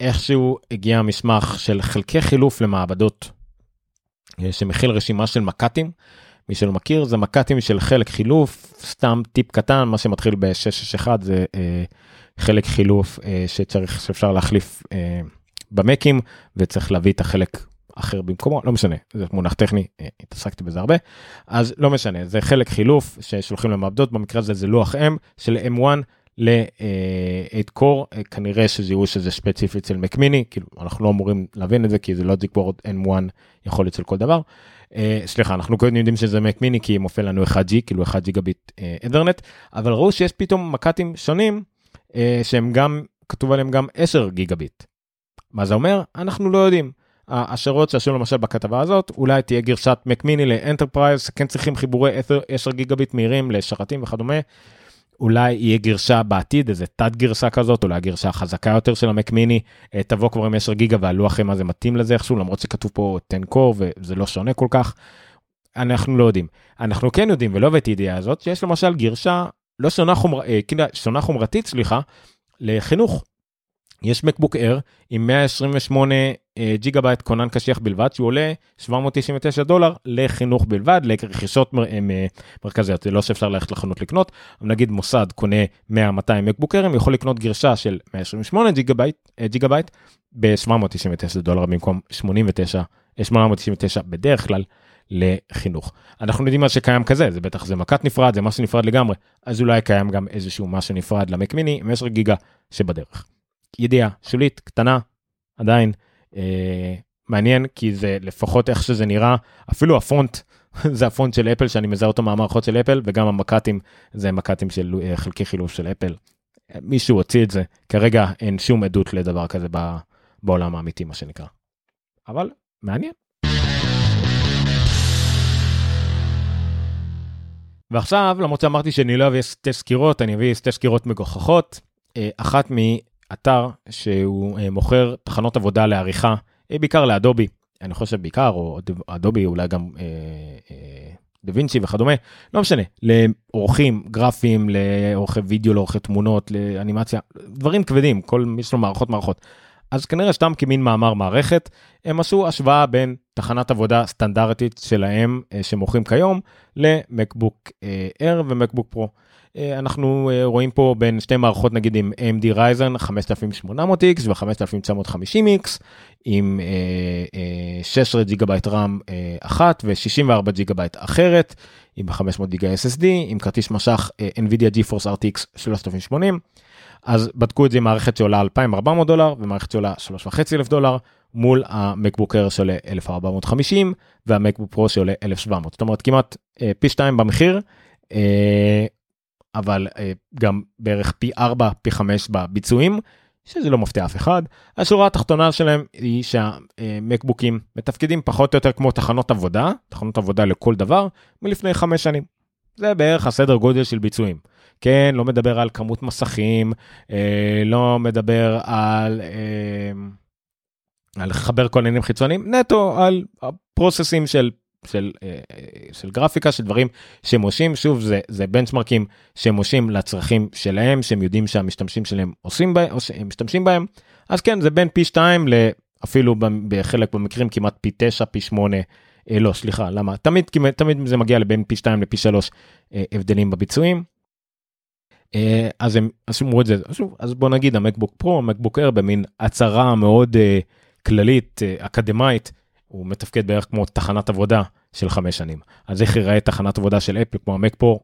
איכשהו הגיע מסמך של חלקי חילוף למעבדות שמכיל רשימה של מק"טים. מי שלא מכיר זה מק"טים של חלק חילוף סתם טיפ קטן מה שמתחיל ב-661 זה אה, חלק חילוף אה, שצריך שאפשר להחליף אה, במקים וצריך להביא את החלק אחר במקומו לא משנה זה מונח טכני אה, התעסקתי בזה הרבה אז לא משנה זה חלק חילוף ששולחים למעבדות במקרה הזה זה לוח M של M1 ל-8 core אה, כנראה שזיהו שזה ספציפי אצל מקמיני כאילו אנחנו לא אמורים להבין את זה כי זה לא בורד N1 יכול להיות של כל דבר. Uh, סליחה אנחנו קודם יודעים שזה מקמיני כי מופיע לנו 1G כאילו 1 ג'יגה ביט אינטרנט אבל ראו שיש פתאום מק"טים שונים uh, שהם גם כתוב עליהם גם 10 גיגה ביט. מה זה אומר אנחנו לא יודעים. השערות שעשו למשל בכתבה הזאת אולי תהיה גרשת מקמיני לאנטרפרייז כן צריכים חיבורי 10 גיגה ביט מהירים לשרתים וכדומה. אולי יהיה גרשה בעתיד איזה תת גרסה כזאת אולי גרשה חזקה יותר של המק מיני. אה, תבוא כבר עם 10 גיגה והלוח מה זה מתאים לזה איכשהו למרות שכתוב פה 10 קור וזה לא שונה כל כך. אנחנו לא יודעים. אנחנו כן יודעים ולא הבאתי ידיעה הזאת שיש למשל גרסה לא שונה חומר אה, כאילו שונה חומרתית סליחה לחינוך יש MacBook Air עם 128 אה, ג'יגה בייט כונן קשיח בלבד שהוא עולה 799 דולר לחינוך בלבד לרכישות מרכזיות זה לא שאפשר ללכת לחנות לקנות נגיד מוסד קונה 100-200 MacBook Air יכול לקנות גרסה של 128 ג'יגה בייט, אה, ג'יגה בייט ב-799 דולר במקום 89 899 אה, בדרך כלל לחינוך. אנחנו יודעים מה שקיים כזה זה בטח זה מכת נפרד זה משהו נפרד לגמרי אז אולי קיים גם איזשהו משהו נפרד למק מיני עם 10 גיגה שבדרך. ידיעה שולית קטנה עדיין מעניין כי זה לפחות איך שזה נראה אפילו הפונט זה הפונט של אפל שאני מזהה אותו מהמערכות של אפל וגם המק"טים זה מק"טים של חלקי חילוף של אפל. מישהו הוציא את זה כרגע אין שום עדות לדבר כזה בעולם האמיתי מה שנקרא. אבל מעניין. ועכשיו למרות שאמרתי שאני לא אביא שתי סקירות אני אביא שתי סקירות מגוחכות אחת מאתר שהוא מוכר תחנות עבודה לעריכה בעיקר לאדובי אני חושב בעיקר או אדובי אולי גם דה וינצ'י וכדומה לא משנה לעורכים גרפיים לעורכי וידאו לעורכי תמונות לאנימציה דברים כבדים כל יש לו מערכות מערכות. אז כנראה סתם כמין מאמר מערכת הם עשו השוואה בין תחנת עבודה סטנדרטית שלהם שמוכרים כיום ל MacBook Air ו MacBook Pro. אנחנו רואים פה בין שתי מערכות נגיד עם AMD Ryzen 5800X ו-5950X עם 16 ג'יגה בייט RAM אחת ו-64 ג'יגה בייט אחרת עם 500 גיגה SSD עם כרטיס מסך NVIDIA GeForce RTX 3080 אז בדקו את זה עם מערכת שעולה 2400 דולר ומערכת שעולה 3.5 אלף דולר מול המקבוקר שעולה 1450 והמקבוק פרו שעולה 1700 זאת אומרת כמעט פי 2 במחיר. אבל גם בערך פי 4 פי 5 בביצועים שזה לא מפתיע אף אחד. השורה התחתונה שלהם היא שהמקבוקים מתפקדים פחות או יותר כמו תחנות עבודה תחנות עבודה לכל דבר מלפני 5 שנים. זה בערך הסדר גודל של ביצועים. כן לא מדבר על כמות מסכים לא מדבר על על לחבר כל עניינים חיצוניים נטו על פרוססים של של, של גרפיקה של דברים שמושים שוב זה זה בנצ'מרקים שמושים לצרכים שלהם שהם יודעים שהמשתמשים שלהם עושים בהם או שהם משתמשים בהם אז כן זה בין פי 2 לאפילו בחלק במקרים כמעט פי 9 פי 8 אה, לא סליחה למה תמיד תמיד זה מגיע לבין פי 2 לפי 3 אה, הבדלים בביצועים. אה, אז הם אמרו את זה שוב אז בוא נגיד המקבוק פרו המקבוק אר במין הצהרה מאוד אה, כללית אה, אקדמאית. הוא מתפקד בערך כמו תחנת עבודה של חמש שנים. אז איך ייראה תחנת עבודה של אפל כמו המק פה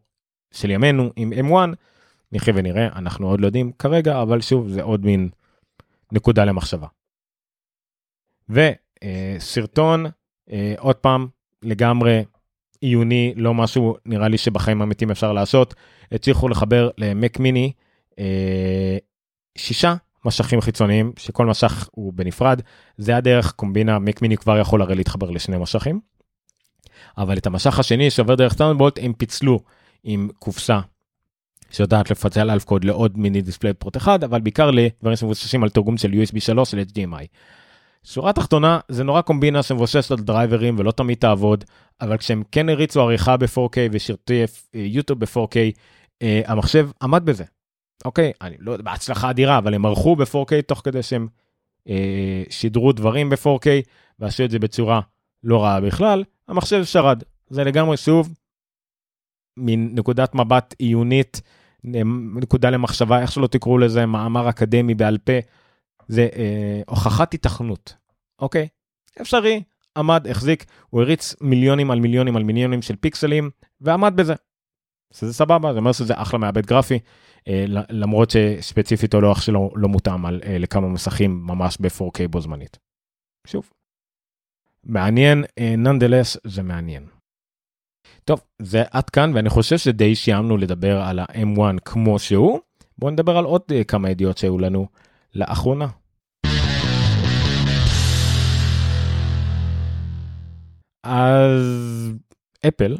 של ימינו עם M1, נחיה ונראה, אנחנו עוד לא יודעים כרגע, אבל שוב זה עוד מין נקודה למחשבה. וסרטון, אה, עוד פעם, לגמרי עיוני, לא משהו נראה לי שבחיים האמיתיים אפשר לעשות. הצליחו לחבר למק מיני אה, שישה משכים חיצוניים שכל משך הוא בנפרד זה הדרך קומבינה מק מיני כבר יכול הרי להתחבר לשני משכים. אבל את המשך השני שעובר דרך טאונבולט הם פיצלו עם קופסה שיודעת לפצל אלף קוד לעוד מיני דיספליי פרוט אחד אבל בעיקר לדברים שמבוססים על תרגום של USB 3 של HDMI. שורה תחתונה זה נורא קומבינה שמבוססת על דרייברים ולא תמיד תעבוד אבל כשהם כן הריצו עריכה ב-4K ושרתי יוטיוב ב-4K המחשב עמד בזה אוקיי, אני לא יודע, בהצלחה אדירה, אבל הם ערכו ב-4K תוך כדי שהם אה, שידרו דברים ב-4K ועשו את זה בצורה לא רעה בכלל, המחשב שרד. זה לגמרי שוב מין נקודת מבט עיונית, נקודה למחשבה, איך שלא תקראו לזה, מאמר אקדמי בעל פה, זה אה, הוכחת התכנות, אוקיי? אפשרי, עמד, החזיק, הוא הריץ מיליונים על מיליונים על מיליונים של פיקסלים, ועמד בזה. זה סבבה, זה אומר שזה אחלה מעבד גרפי, אה, למרות שספציפית הלוח שלו לא מותאם על, אה, לכמה מסכים ממש ב-4K בו זמנית. שוב, מעניין, נונדלס אה, זה מעניין. טוב, זה עד כאן ואני חושב שדי סיימנו לדבר על ה-M1 כמו שהוא. בואו נדבר על עוד כמה ידיעות שהיו לנו לאחרונה. אז אפל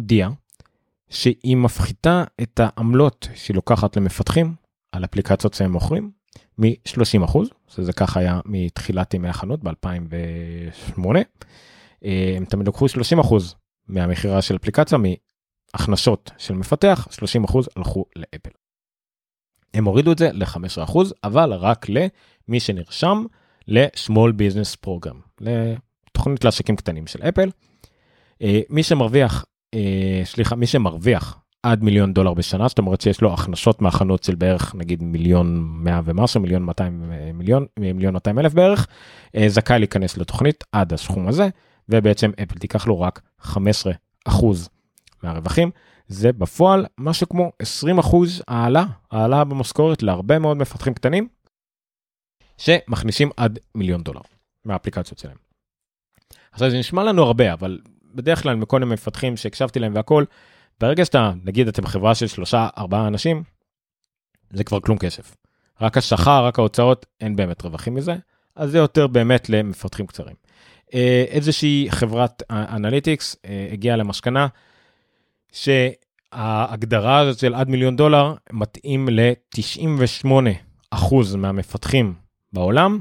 הודיעה שהיא מפחיתה את העמלות שהיא לוקחת למפתחים על אפליקציות שהם מוכרים מ-30 אחוז, שזה ככה היה מתחילת ימי החנות ב-2008. אה, הם תמיד לקחו 30 אחוז מהמכירה של אפליקציה מהכנסות של מפתח, 30 אחוז הלכו לאפל. הם הורידו את זה ל-15 אחוז, אבל רק למי שנרשם ל-small business program, לתוכנית לעסקים קטנים של אפל. אה, מי שמרוויח סליחה, מי שמרוויח עד מיליון דולר בשנה, זאת אומרת שיש לו הכנסות מהחנות של בערך נגיד מיליון מאה ומשהו, מיליון 200 אה, מיליון, מיליון 200 אלף בערך, אה, זכאי להיכנס לתוכנית עד הסכום הזה, ובעצם אפל תיקח לו רק 15 אחוז מהרווחים. זה בפועל משהו כמו 20 אחוז העלה, העלה במשכורת להרבה מאוד מפתחים קטנים. שמכניסים עד מיליון דולר מהאפליקציות שלהם. עכשיו זה נשמע לנו הרבה, אבל בדרך כלל מכל מיני מפתחים שהקשבתי להם והכל, ברגע שאתה, נגיד אתם חברה של שלושה, ארבעה אנשים, זה כבר כלום כסף. רק השכר, רק ההוצאות, אין באמת רווחים מזה, אז זה יותר באמת למפתחים קצרים. אה, איזושהי חברת אנליטיקס אה, הגיעה למסקנה שההגדרה הזאת של עד מיליון דולר מתאים ל-98% מהמפתחים בעולם,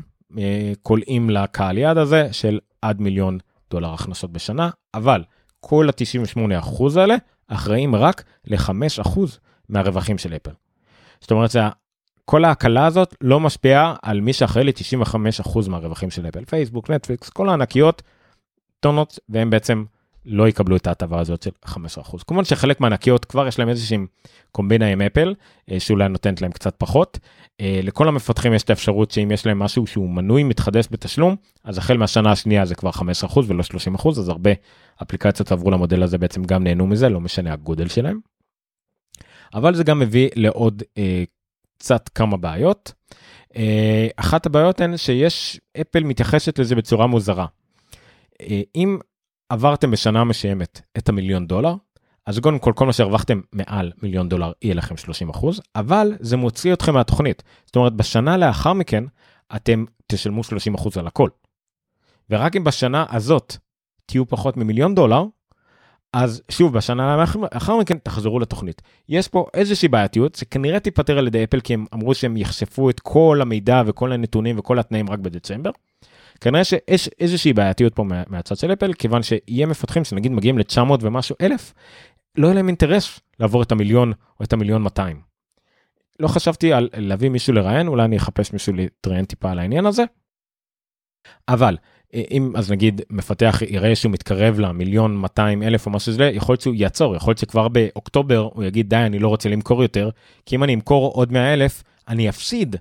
קולעים אה, לקהל יעד הזה של עד מיליון דולר הכנסות בשנה, אבל כל ה-98% האלה אחראים רק ל-5% מהרווחים של אפל. זאת אומרת, כל ההקלה הזאת לא משפיעה על מי שאחראי ל-95% מהרווחים של אפל, פייסבוק, נטפליקס, כל הענקיות טונות, והם בעצם לא יקבלו את ההטבה הזאת של 15%. כמובן שחלק מהענקיות כבר יש להם איזושהי קומבינה עם אפל, אה, שאולי נותנת להם קצת פחות. אה, לכל המפתחים יש את האפשרות שאם יש להם משהו שהוא מנוי מתחדש בתשלום, אז החל מהשנה השנייה זה כבר 15% ולא 30%, אז הרבה אפליקציות עברו למודל הזה בעצם גם נהנו מזה, לא משנה הגודל שלהם. אבל זה גם מביא לעוד אה, קצת כמה בעיות. אה, אחת הבעיות הן שיש, אפל מתייחסת לזה בצורה מוזרה. אה, אם עברתם בשנה מסוימת את המיליון דולר, אז קודם כל כל מה שהרווחתם מעל מיליון דולר יהיה לכם 30 אחוז, אבל זה מוציא אתכם מהתוכנית. זאת אומרת בשנה לאחר מכן אתם תשלמו 30 אחוז על הכל. ורק אם בשנה הזאת תהיו פחות ממיליון דולר, אז שוב בשנה לאחר מכן תחזרו לתוכנית. יש פה איזושהי בעייתיות שכנראה תיפתר על ידי אפל כי הם אמרו שהם יחשפו את כל המידע וכל הנתונים וכל התנאים רק בדצמבר. כנראה שיש איזושהי בעייתיות פה מהצד של אפל כיוון שיהיה מפתחים שנגיד מגיעים ל-900 ומשהו אלף לא יהיה להם אינטרס לעבור את המיליון או את המיליון 200. לא חשבתי על להביא מישהו לראיין אולי אני אחפש מישהו להתראיין טיפה על העניין הזה. אבל אם אז נגיד מפתח יראה שהוא מתקרב למיליון 200 אלף או משהו שזה יכול להיות שהוא יעצור יכול להיות שכבר באוקטובר הוא יגיד די אני לא רוצה למכור יותר כי אם אני אמכור עוד 100 אלף אני אפסיד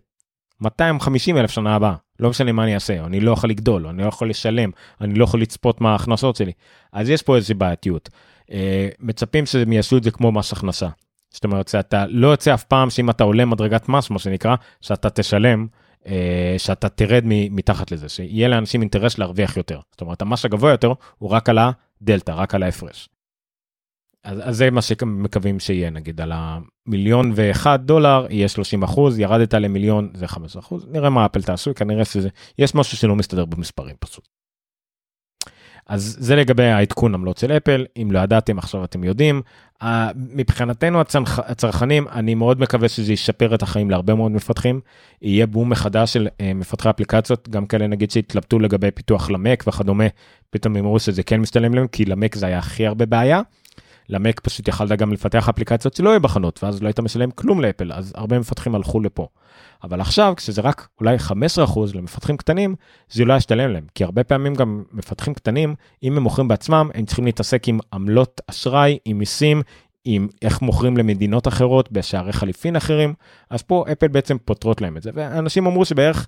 250 אלף שנה הבאה לא משנה מה אני אעשה אני לא יכול לגדול אני לא יכול לשלם אני לא יכול לצפות מה ההכנסות שלי אז יש פה איזושהי בעייתיות. אה, מצפים שהם יעשו את זה כמו מס הכנסה. זאת אומרת שאתה לא יוצא אף פעם שאם אתה עולה מדרגת מס מה שנקרא שאתה תשלם אה, שאתה תרד מתחת לזה, שיהיה לאנשים אינטרס להרוויח יותר. זאת אומרת, המס הגבוה יותר הוא רק על הדלתא, רק על ההפרש. אז, אז זה מה שמקווים שיהיה, נגיד על המיליון ואחד דולר יהיה 30 אחוז, ירדת למיליון זה 15 אחוז, נראה מה אפל תעשו, כנראה שזה, יש משהו שלא מסתדר במספרים פשוט. אז זה לגבי העדכון עמלות של אפל, אם לא ידעתם עכשיו אתם יודעים. מבחינתנו הצנח, הצרכנים, אני מאוד מקווה שזה ישפר את החיים להרבה מאוד מפתחים. יהיה בום מחדש של uh, מפתחי אפליקציות, גם כאלה נגיד שהתלבטו לגבי פיתוח למק וכדומה, פתאום אמרו שזה כן משתלם להם, כי למק זה היה הכי הרבה בעיה. למק פשוט יכלת גם לפתח אפליקציות שלא יהיו בחנות, ואז לא היית משלם כלום לאפל, אז הרבה מפתחים הלכו לפה. אבל עכשיו, כשזה רק אולי 15% למפתחים קטנים, זה לא ישתלם להם. כי הרבה פעמים גם מפתחים קטנים, אם הם מוכרים בעצמם, הם צריכים להתעסק עם עמלות אשראי, עם מיסים, עם איך מוכרים למדינות אחרות בשערי חליפין אחרים, אז פה אפל בעצם פותרות להם את זה. ואנשים אמרו שבערך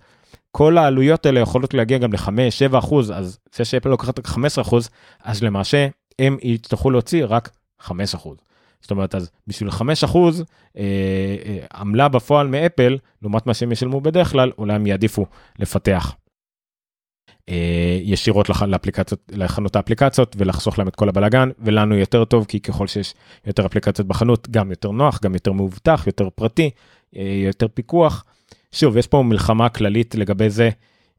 כל העלויות האלה יכולות להגיע גם ל-5-7 אחוז, אז זה שאפל לוקחת רק 15 אחוז, אז למעשה הם יצטרכו להוציא רק 5 אחוז. זאת אומרת, אז בשביל 5 אחוז אה, אה, עמלה בפועל מאפל, לעומת מה שהם ישלמו בדרך כלל, אולי הם יעדיפו לפתח אה, ישירות לח, לאפליקציות, לחנות האפליקציות ולחסוך להם את כל הבלאגן, ולנו יותר טוב, כי ככל שיש יותר אפליקציות בחנות, גם יותר נוח, גם יותר מאובטח, יותר פרטי, יותר פיקוח. שוב, יש פה מלחמה כללית לגבי זה.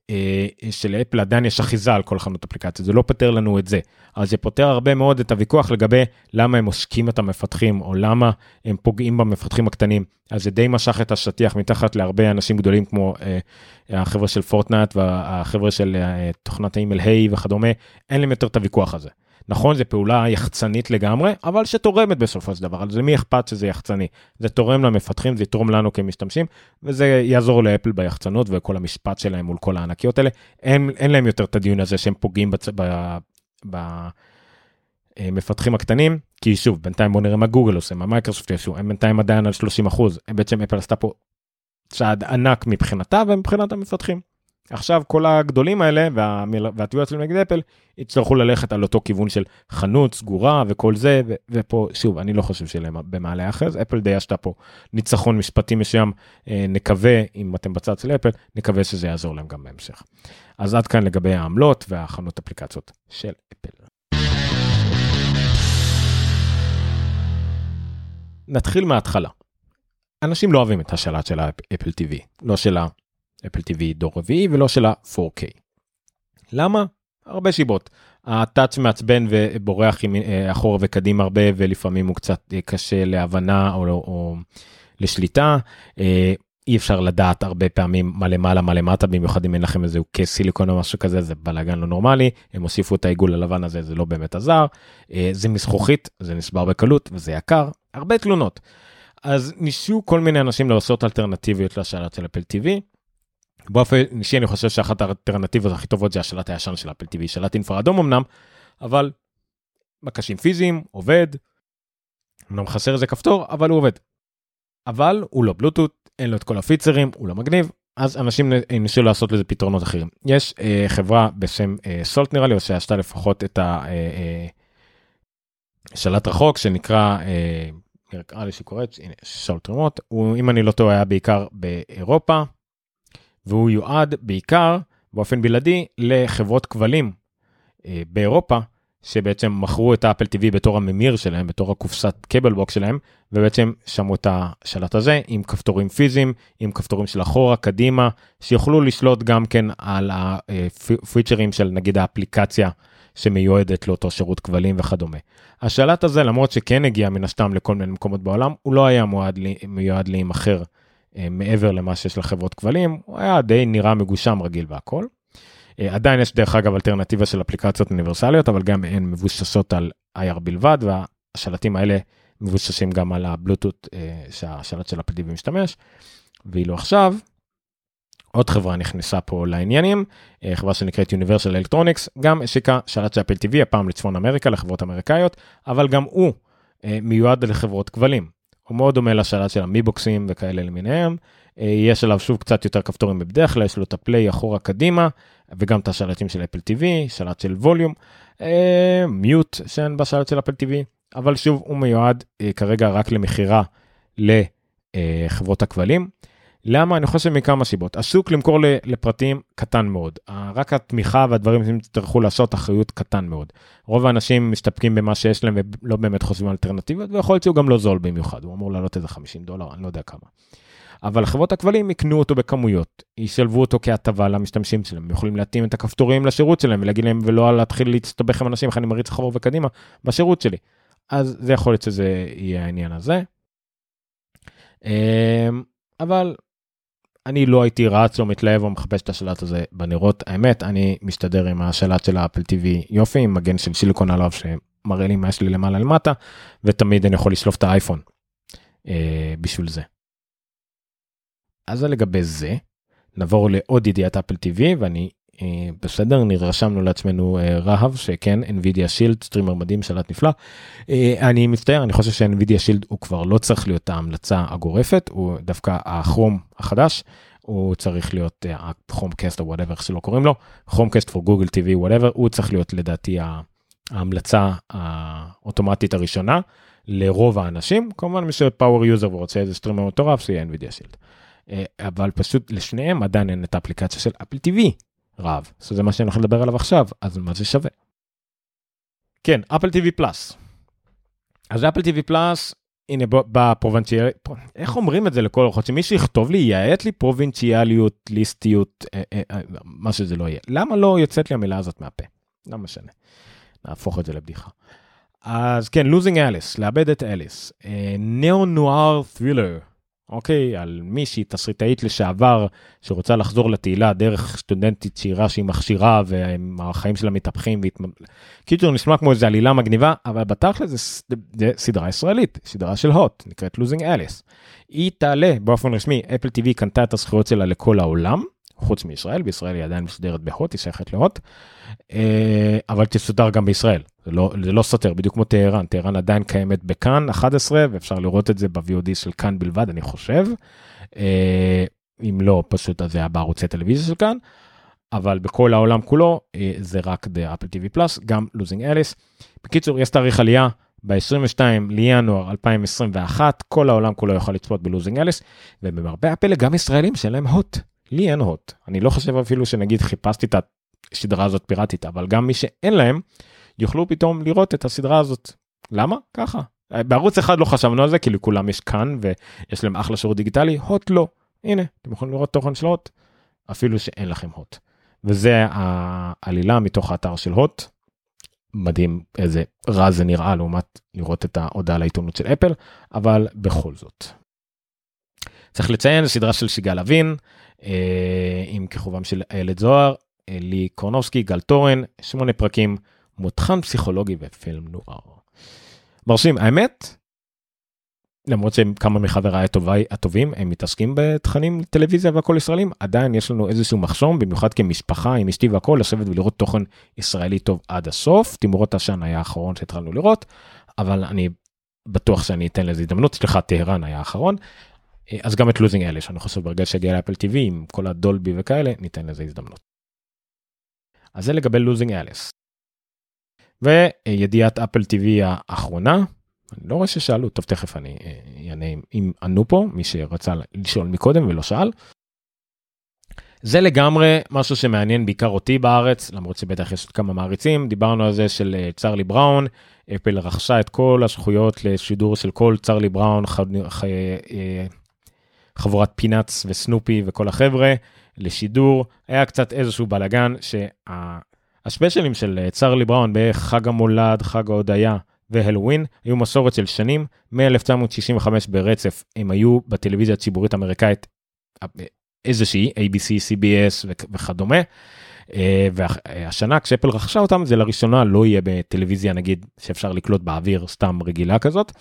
אה, שלאפל עדיין יש אחיזה על כל חנות אפליקציות, זה לא פותר לנו את זה. אז זה פותר הרבה מאוד את הוויכוח לגבי למה הם עושקים את המפתחים, או למה הם פוגעים במפתחים הקטנים. אז זה די משך את השטיח מתחת להרבה אנשים גדולים כמו אה, החבר'ה של פורטנאט והחבר'ה של אה, תוכנת האימייל היי וכדומה, אין להם יותר את הוויכוח הזה. נכון, זו פעולה יחצנית לגמרי, אבל שתורמת בסופו של דבר, אז למי אכפת שזה יחצני? זה תורם למפתחים, זה יתרום לנו כמשתמשים, וזה יעזור לאפל ביחצנות וכל המשפט שלהם מול כל הענקיות האלה. אין, אין להם יותר את הדיון הזה שהם פוגעים בצ... ב... ב... מפתחים הקטנים, כי שוב, בינתיים בוא נראה מה גוגל עושה, מה מייקרוסופט יעשו, הם בינתיים עדיין על 30 אחוז, בעצם אפל עשתה פה צעד ענק מבחינתה ומבחינת המפתחים. עכשיו כל הגדולים האלה והתביעות שלהם נגד אפל יצטרכו ללכת על אותו כיוון של חנות סגורה וכל זה ו- ופה שוב אני לא חושב במה להיאחז אפל די עשתה פה ניצחון משפטי מסוים אה, נקווה אם אתם בצד של אפל נקווה שזה יעזור להם גם בהמשך. אז עד כאן לגבי העמלות והחנות אפליקציות של אפל. נתחיל מההתחלה. אנשים לא אוהבים את השלט של האפל TV, לא של האפל TV דור רביעי ולא של ה-4K. למה? הרבה שיבות. הטאץ' מעצבן ובורח אה, אחורה וקדימה הרבה ולפעמים הוא קצת אה, קשה להבנה או, או לשליטה. אה, אי אפשר לדעת הרבה פעמים מה למעלה מה למטה במיוחד אם אין לכם איזה קייס סיליקון או משהו כזה זה בלאגן לא נורמלי הם הוסיפו את העיגול הלבן הזה זה לא באמת עזר זה מזכוכית זה נסבר בקלות וזה יקר הרבה תלונות. אז ניסו כל מיני אנשים לעשות אלטרנטיביות לשלט של אפל TV. באופן אישי אני חושב שאחת האלטרנטיבות הכי טובות זה השלט הישן של אפל TV, שלט אינפרה אדום אמנם, אבל מקשים פיזיים, עובד, אמנם חסר איזה כפתור, אבל הוא עובד. אבל הוא לא בלוטות, אין לו את כל הפיצרים, הוא לא מגניב, אז אנשים ניסו לעשות לזה פתרונות אחרים. יש אה, חברה בשם אה, סולט נראה לי, או שעשתה לפחות את השלט אה, אה, רחוק שנקרא אה, נראה לי שקוראת, הנה, שאול תרומות, הוא, אם אני לא טועה, היה בעיקר באירופה, והוא יועד בעיקר, באופן בלעדי, לחברות כבלים אה, באירופה, שבעצם מכרו את האפל TV בתור הממיר שלהם, בתור הקופסת קבל בוק שלהם, ובעצם שמעו את השלט הזה עם כפתורים פיזיים, עם כפתורים של אחורה, קדימה, שיוכלו לשלוט גם כן על הפיצ'רים של נגיד האפליקציה שמיועדת לאותו שירות כבלים וכדומה. השלט הזה, למרות שכן הגיע מן הסתם לכל מיני מקומות בעולם, הוא לא היה מועד לי, מיועד להימכר מעבר למה שיש לחברות כבלים, הוא היה די נראה מגושם רגיל והכל. אה, עדיין יש דרך אגב אלטרנטיבה של אפליקציות אוניברסליות, אבל גם הן מבוססות על IR בלבד, והשלטים האלה מבוססים גם על הבלוטות אה, שהשלט של אפל משתמש. ואילו עכשיו, עוד חברה נכנסה פה לעניינים, אה, חברה שנקראת Universal Electronics, גם השיקה שלט של אפל TV, הפעם לצפון אמריקה, לחברות אמריקאיות, אבל גם הוא אה, מיועד לחברות כבלים. הוא מאוד דומה לשלט של המיבוקסים וכאלה למיניהם. אה, יש עליו שוב קצת יותר כפתורים בדרך כלל, יש לו את הפליי אחורה קדימה, וגם את השלטים של אפל TV, שלט של ווליום, מיוט שאין בשלט של אפל TV, אבל שוב הוא מיועד כרגע רק למכירה לחברות הכבלים. למה? אני חושב מכמה סיבות. השוק למכור לפרטים קטן מאוד. רק התמיכה והדברים שהם יצטרכו לעשות אחריות קטן מאוד. רוב האנשים מסתפקים במה שיש להם ולא באמת חושבים על אלטרנטיבות, ויכול להיות שהוא גם לא זול במיוחד, הוא אמור לעלות איזה 50 דולר, אני לא יודע כמה. אבל חברות הכבלים יקנו אותו בכמויות, ישלבו אותו כהטבה למשתמשים שלהם, הם יכולים להתאים את הכפתורים לשירות שלהם ולהגיד להם ולא להתחיל להסתבך עם אנשים איך אני מריץ אחורה וקדימה בשירות שלי. אז זה יכול להיות שזה יהיה העניין הזה. אמ, אבל אני לא הייתי רץ או מתלהב או מחפש את השלט הזה בנרות האמת אני מסתדר עם השלט של האפל TV יופי עם מגן של סיליקון עליו שמראה לי מה יש לי למעלה למטה ותמיד אני יכול לשלוף את האייפון אה, בשביל זה. אז זה לגבי זה נעבור לעוד ידיעת Apple TV ואני בסדר נרשמנו לעצמנו אה, רהב שכן NVIDIA Shield streamer מדהים שלט נפלא. אה, אני מצטער אני חושב ש- NVIDIA Shield הוא כבר לא צריך להיות ההמלצה הגורפת הוא דווקא ה Chrome החדש הוא צריך להיות ה Chromecast או whatever שלא קוראים לו Chromecast for Google TV whatever הוא צריך להיות לדעתי ההמלצה האוטומטית הראשונה לרוב האנשים כמובן מי ש power user ורוצה איזה streamer מטורף שיהיה NVIDIA Shield. אבל פשוט לשניהם עדיין אין את האפליקציה של Apple TV רב. זה מה שאני הולך לדבר עליו עכשיו, אז מה זה שווה? כן, Apple TV Plus. אז Apple TV Plus, הנה בפרובינציאליות, איך אומרים את זה לכל הרוחות? שמישהו יכתוב לי, יעט לי פרובינציאליות, ליסטיות, אה, אה, אה, מה שזה לא יהיה. למה לא יוצאת לי המילה הזאת מהפה? לא משנה. נהפוך את זה לבדיחה. אז כן, Losing Alice, לאבד את אליס. Neo noir thriller. אוקיי? על מישהי, תסריטאית לשעבר, שרוצה לחזור לתהילה דרך סטודנטית צעירה שהיא מכשירה והחיים שלה מתהפכים. והת... קיצור, נשמע כמו איזה עלילה מגניבה, אבל בתכל'ס זה, זה סדרה ישראלית, סדרה של הוט, נקראת Losing Alice. היא תעלה באופן רשמי, Apple TV קנתה את הזכויות שלה לכל העולם, חוץ מישראל, בישראל היא עדיין משודרת בהוט, היא שייכת להוט, אה, אבל תשודר גם בישראל, זה לא, זה לא סותר, בדיוק כמו טהרן, טהרן עדיין קיימת בכאן 11 ואפשר לראות את זה ב-VOD של כאן בלבד, אני חושב. אה, אם לא, פשוט זה היה בערוצי טלוויזיה של כאן. אבל בכל העולם כולו זה רק Apple TV Plus, גם Losing Alice. בקיצור, יש תאריך עלייה ב-22 לינואר 2021, כל העולם כולו יוכל לצפות ב Losing Alice, ובמרבה הפלא גם ישראלים שאין להם הוט, לי אין הוט. אני לא חושב אפילו שנגיד חיפשתי את הסדרה הזאת פיראטית, אבל גם מי שאין להם, יוכלו פתאום לראות את הסדרה הזאת. למה? ככה. בערוץ אחד לא חשבנו על זה, כי לכולם יש כאן ויש להם אחלה שירות דיגיטלי, הוט לא. הנה, אתם יכולים לראות תוכן של הוט, אפילו שאין לכם הוט. וזה העלילה מתוך האתר של הוט. מדהים איזה רע זה נראה לעומת לראות את ההודעה לעיתונות של אפל, אבל בכל זאת. צריך לציין סדרה של שיגל אבין, עם כיכובם של איילת זוהר, לי קורנובסקי, גל תורן, שמונה פרקים, מותחן פסיכולוגי ופילם נוער. מרשים, האמת, למרות שהם כמה מחבריי הטובים הם מתעסקים בתכנים טלוויזיה והכל ישראלים עדיין יש לנו איזשהו מחסום במיוחד כמשפחה עם אשתי והכל לשבת ולראות תוכן ישראלי טוב עד הסוף. תימורות עשן היה האחרון שהתחלנו לראות אבל אני בטוח שאני אתן לזה הזדמנות. סליחה טהרן היה האחרון אז גם את Losing Alice אני חושב ברגע שיגיע ל Apple TV עם כל הדולבי וכאלה ניתן לזה הזדמנות. אז זה לגבי Losing Alice. וידיעת Apple TV האחרונה אני לא רואה ששאלו, טוב תכף אני אענה אם, ענו פה, מי שרצה לשאול מקודם ולא שאל. זה לגמרי משהו שמעניין בעיקר אותי בארץ, למרות שבטח יש עוד כמה מעריצים, דיברנו על זה של אה, צ'ארלי בראון, אפל רכשה את כל הזכויות לשידור של כל צרלי בראון, ח... ח... אה, חבורת פינאץ וסנופי וכל החבר'ה לשידור, היה קצת איזשהו בלאגן שהספיישלים של אה, צרלי בראון בחג המולד, חג ההודיה, והלווין היו מסורת של שנים, מ-1965 ברצף הם היו בטלוויזיה הציבורית האמריקאית איזושהי, ABC, CBS וכדומה. אה, והשנה כשאפל רכשה אותם זה לראשונה לא יהיה בטלוויזיה נגיד שאפשר לקלוט באוויר סתם רגילה כזאת.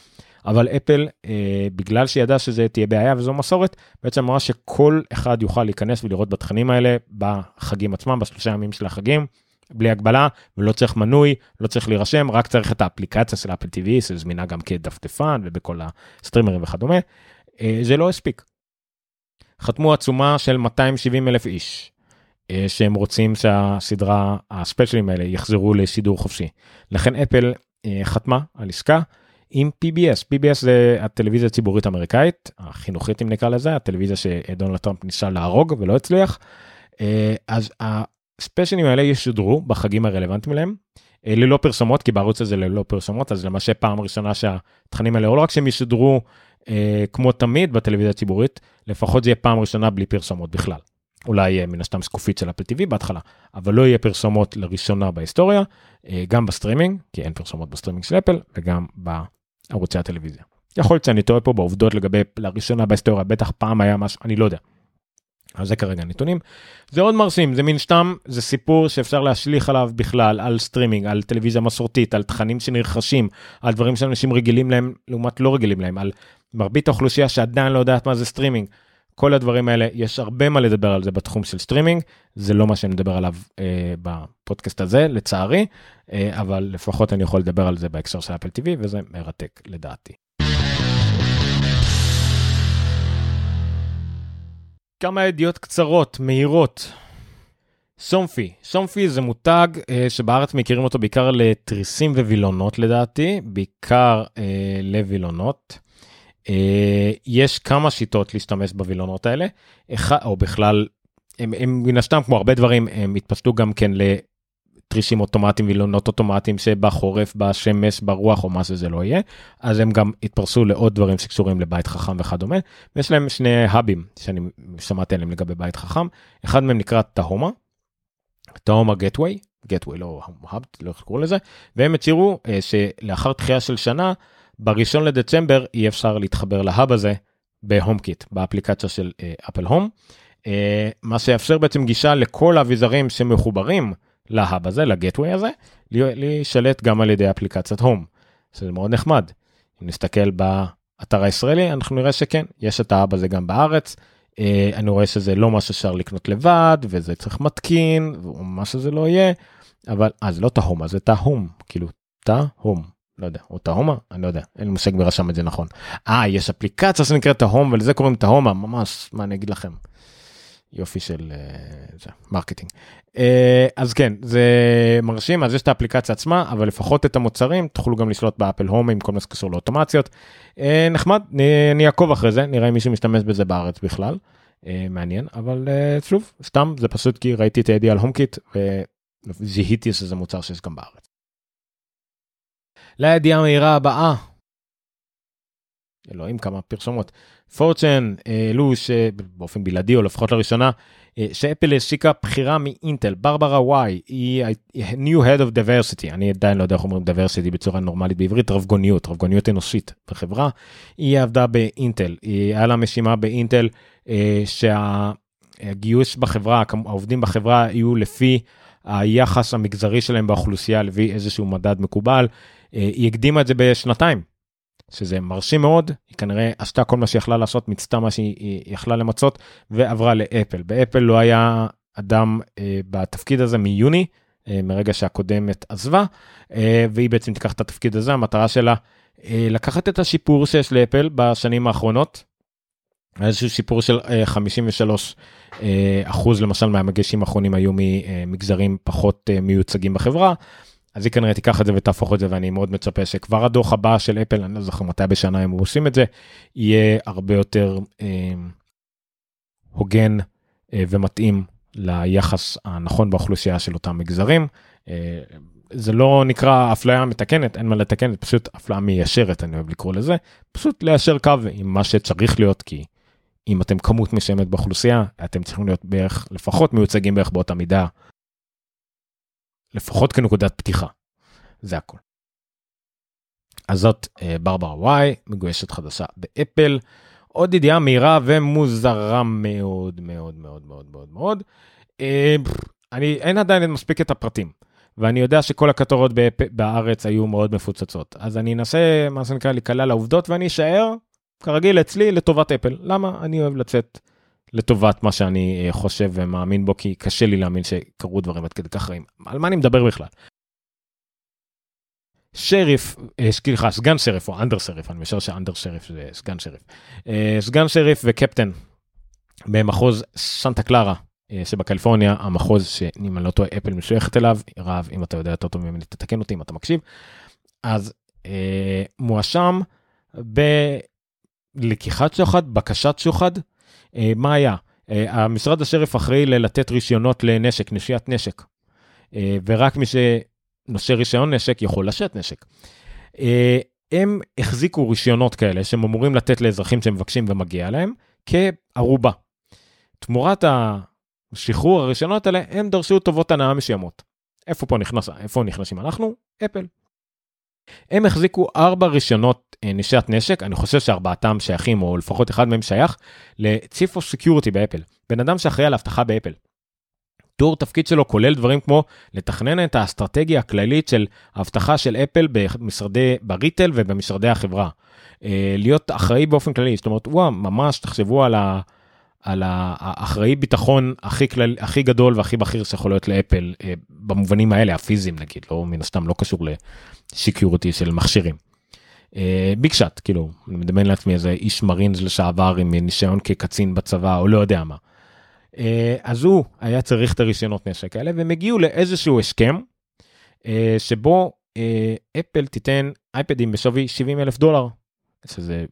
אבל אפל אה, בגלל שידע שזה תהיה בעיה וזו מסורת בעצם אמרה שכל אחד יוכל להיכנס ולראות בתכנים האלה בחגים עצמם בשלושה ימים של החגים בלי הגבלה ולא צריך מנוי לא צריך להירשם רק צריך את האפליקציה של אפל TV שזמינה גם כדפדפן ובכל הסטרימרים וכדומה אה, זה לא הספיק. חתמו עצומה של 270 אלף איש אה, שהם רוצים שהסדרה הספיישלים האלה יחזרו לשידור חופשי לכן אפל אה, חתמה על עסקה עם PBS PBS זה הטלוויזיה הציבורית האמריקאית החינוכית אם נקרא לזה הטלוויזיה שדונלד טראמפ ניסה להרוג ולא הצליח. אז הספיישלים האלה ישודרו בחגים הרלוונטיים להם אה, ללא פרסומות כי בערוץ הזה ללא פרסומות אז למעשה פעם ראשונה שהתכנים האלה לא רק שהם ישודרו אה, כמו תמיד בטלוויזיה הציבורית לפחות זה יהיה פעם ראשונה בלי פרסומות בכלל. אולי אה, מן הסתם שקופית של Apple TV בהתחלה אבל לא יהיה פרסומות לראשונה בהיסטוריה אה, גם בסטרימינג כי אין פרסומות בסטרימינג של אפל וגם בערוצי הטלוויזיה. יכול להיות שאני טועה פה בעובדות לגבי לראשונה בהיסטוריה בטח פעם היה משהו אני לא יודע אז זה כרגע נתונים. זה עוד מרשים, זה מין סתם, זה סיפור שאפשר להשליך עליו בכלל, על סטרימינג, על טלוויזיה מסורתית, על תכנים שנרכשים, על דברים שאנשים רגילים להם לעומת לא רגילים להם, על מרבית האוכלוסייה שעדיין לא יודעת מה זה סטרימינג. כל הדברים האלה, יש הרבה מה לדבר על זה בתחום של סטרימינג, זה לא מה שאני מדבר עליו אה, בפודקאסט הזה, לצערי, אה, אבל לפחות אני יכול לדבר על זה בהקשר של Apple TV, וזה מרתק לדעתי. כמה ידיעות קצרות, מהירות. Somfy, Somfy זה מותג אה, שבארץ מכירים אותו בעיקר לתריסים ווילונות לדעתי, בעיקר אה, לווילונות. אה, יש כמה שיטות להשתמש בווילונות האלה, או בכלל, הם, מן הסתם כמו הרבה דברים, הם התפשטו גם כן תרישים אוטומטיים וילונות אוטומטיים שבחורף בשמש ברוח או מה שזה לא יהיה. אז הם גם התפרסו לעוד דברים שקשורים לבית חכם וכדומה. ויש להם שני האבים שאני שמעתי עליהם לגבי בית חכם. אחד מהם נקרא תהומה. תהומה גטווי גטווי לא האב לא איך קוראים לזה. והם הצהירו אה, שלאחר דחייה של שנה בראשון לדצמבר אי אפשר להתחבר להאב הזה בהום קיט באפליקציה של אפל uh, הום. Uh, מה שיאפשר בעצם גישה לכל האביזרים שמחוברים להאב הזה, לגטווי הזה, להישלט גם על ידי אפליקציית הום. זה מאוד נחמד. אם נסתכל באתר הישראלי, אנחנו נראה שכן, יש את ההאב הזה גם בארץ. אה, אני רואה שזה לא משהו שאפשר לקנות לבד, וזה צריך מתקין, או מה שזה לא יהיה, אבל, אה, זה לא TaHoma, זה תהום, כאילו, תהום. לא יודע, או TaHoma? אני לא יודע, אין לי מושג מי רשם את זה נכון. אה, יש אפליקציה שנקראת תהום, ולזה קוראים TaHoma, ממש, מה אני אגיד לכם. יופי של זה, marketing. אז כן, זה מרשים, אז יש את האפליקציה עצמה, אבל לפחות את המוצרים תוכלו גם לשלוט ב Apple Home עם כל מה שקשור לאוטומציות. נחמד, אני אעקוב אחרי זה, נראה אם מישהו משתמש בזה בארץ בכלל. מעניין, אבל שוב, סתם, זה פשוט כי ראיתי את הידיעה על HomeKit וזיהיתי שזה מוצר שיש גם בארץ. לידיעה המהירה הבאה. אלוהים כמה פרסומות. Fortune העלו שבאופן בלעדי או לפחות לראשונה שאפל השיגה בכירה מאינטל Barbara Whye היא new head of diversity אני עדיין לא יודע איך אומרים diversity בצורה נורמלית בעברית רבגוניות רבגוניות אנושית בחברה היא עבדה באינטל היא היה לה משימה באינטל שהגיוס בחברה העובדים בחברה יהיו לפי היחס המגזרי שלהם באוכלוסייה לפי איזשהו מדד מקובל היא הקדימה את זה בשנתיים. שזה מרשים מאוד, היא כנראה עשתה כל מה שיכלה לעשות, מיצתה מה שהיא יכלה למצות ועברה לאפל. באפל לא היה אדם אה, בתפקיד הזה מיוני, אה, מרגע שהקודמת עזבה, אה, והיא בעצם תיקח את התפקיד הזה, המטרה שלה אה, לקחת את השיפור שיש לאפל בשנים האחרונות, איזשהו שיפור של אה, 53 אה, אחוז למשל מהמגשים האחרונים היו ממגזרים פחות אה, מיוצגים בחברה. אז היא כנראה תיקח את זה ותהפוך את זה ואני מאוד מצפה שכבר הדוח הבא של אפל אני לא זוכר מתי בשנה הם עושים את זה יהיה הרבה יותר אה, הוגן אה, ומתאים ליחס הנכון באוכלוסייה של אותם מגזרים. אה, זה לא נקרא אפליה מתקנת אין מה לתקן פשוט אפליה מיישרת אני אוהב לקרוא לזה פשוט ליישר קו עם מה שצריך להיות כי אם אתם כמות מסוימת באוכלוסייה אתם צריכים להיות בערך לפחות מיוצגים בערך באותה מידה לפחות כנקודת פתיחה. זה הכל. אז זאת אה, ברברה וואי, מגויסת חדשה באפל. עוד ידיעה מהירה ומוזרה מאוד מאוד מאוד מאוד מאוד מאוד. אה, אני אין עדיין מספיק את הפרטים. ואני יודע שכל הכתורות בארץ היו מאוד מפוצצות. אז אני אנסה, מה שנקרא, להיקלע לעובדות ואני אשאר, כרגיל אצלי, לטובת אפל. למה? אני אוהב לצאת לטובת מה שאני חושב ומאמין בו, כי קשה לי להאמין שקרו דברים עד כדי כך רעים. על מה אני מדבר בכלל? שריף, סליחה, סגן שריף או אנדר שריף, אני משער שאנדר שריף זה סגן שריף. סגן שריף וקפטן במחוז סנטה קלרה שבקליפורניה, המחוז שאם אני לא טועה אפל משויכת אליו, רב, אם אתה יודע יותר טוב ממני תתקן אותי אם אתה מקשיב. אז אה, מואשם בלקיחת שוחד, בקשת שוחד, אה, מה היה? אה, המשרד השריף אחראי לתת רישיונות לנשק, נשיית נשק. אה, ורק מי שנושה רישיון נשק יכול לשאת נשק. הם החזיקו רישיונות כאלה שהם אמורים לתת לאזרחים שמבקשים ומגיע להם כערובה. תמורת השחרור הרישיונות האלה הם דרשו טובות הנאה מסוימות. איפה פה נכנס, איפה נכנסים אנחנו? אפל. הם החזיקו ארבע רישיונות אה, נשיאת נשק, אני חושב שארבעתם שייכים, או לפחות אחד מהם שייך, ל-Chief of Security באפל, בן אדם שאחראי על אבטחה באפל. תיאור תפקיד שלו כולל דברים כמו לתכנן את האסטרטגיה הכללית של האבטחה של אפל במשרדי, בריטל ובמשרדי החברה. אה, להיות אחראי באופן כללי, זאת אומרת, וואו, ממש תחשבו על ה... על האחראי ביטחון הכי כלל הכי גדול והכי בכיר שיכול להיות לאפל אה, במובנים האלה הפיזיים נגיד לא מן הסתם לא קשור לשיקיוריטי של מכשירים. ביג אה, שאט כאילו אני מדמיין לעצמי איזה איש מרינס לשעבר עם ניסיון כקצין בצבא או לא יודע מה. אה, אז הוא היה צריך את הרישיונות נשק האלה והם הגיעו לאיזשהו הסכם שבו אפל תיתן אייפדים בשווי 70 אלף דולר שזה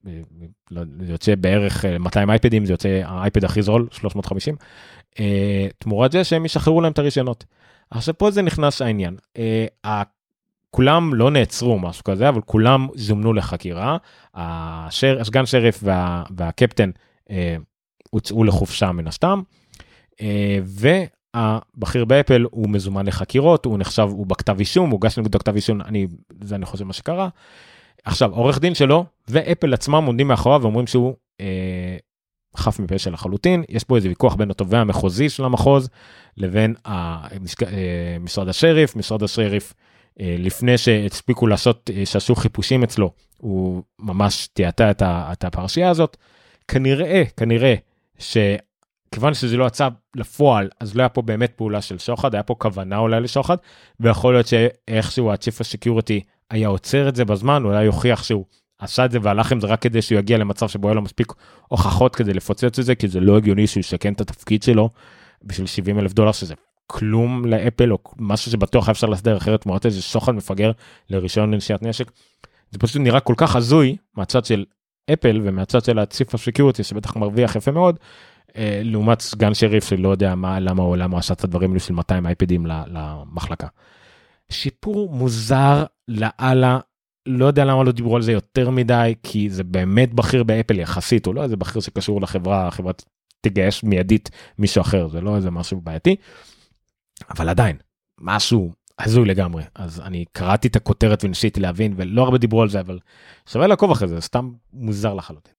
לא, זה יוצא בערך 200 אה, אייפדים זה יוצא האייפד הכי זול 350 אה, תמורת זה שהם ישחררו להם את הרישיונות. עכשיו פה זה נכנס העניין אה, כולם לא נעצרו משהו כזה אבל כולם זומנו לחקירה השר, הסגן שריף וה, והקפטן הוצאו לחופשה מן הסתם. והבכיר באפל הוא מזומן לחקירות הוא נחשב הוא בכתב אישום הוגש נגדו כתב אישום אני זה אני חושב מה שקרה. עכשיו עורך דין שלו ואפל עצמם עומדים מאחוריו ואומרים שהוא אה, חף מפשע לחלוטין יש פה איזה ויכוח בין התובע המחוזי של המחוז לבין המשק, אה, משרד השריף. משרד השריף אה, לפני שהספיקו לעשות אה, שעשו חיפושים אצלו הוא ממש תיעתה את, את הפרשייה הזאת. כנראה כנראה שכיוון שזה לא יצא לפועל אז לא היה פה באמת פעולה של שוחד היה פה כוונה אולי לשוחד ויכול להיות שאיכשהו ה-Chief Security היה עוצר את זה בזמן, אולי יוכיח שהוא עשה את זה והלך עם זה רק כדי שהוא יגיע למצב שבו היה לו מספיק הוכחות כדי לפוצץ את זה, כי זה לא הגיוני שהוא ישקם את התפקיד שלו בשביל 70 אלף דולר, שזה כלום לאפל, או משהו שבטוח אפשר להסדר אחרת תמורת איזה שוחד מפגר לרישיון לנשיאת נשק. זה פשוט נראה כל כך הזוי מהצד של אפל ומהצד של הסקיורטי שבטח מרוויח יפה מאוד, אה, לעומת סגן שריף שלא יודע מה, למה הוא למה עשה את הדברים האלו של 200 אייפדים למחלקה. שיפור מוזר לאללה, לא יודע למה לא דיברו על זה יותר מדי, כי זה באמת בכיר באפל יחסית, הוא לא איזה בכיר שקשור לחברה, החברה תגייס מיידית מישהו אחר, זה לא איזה משהו בעייתי, אבל עדיין, משהו הזוי לגמרי. אז אני קראתי את הכותרת וניסיתי להבין, ולא הרבה דיברו על זה, אבל שווה לעקוב אחרי זה, סתם מוזר לחלוטין.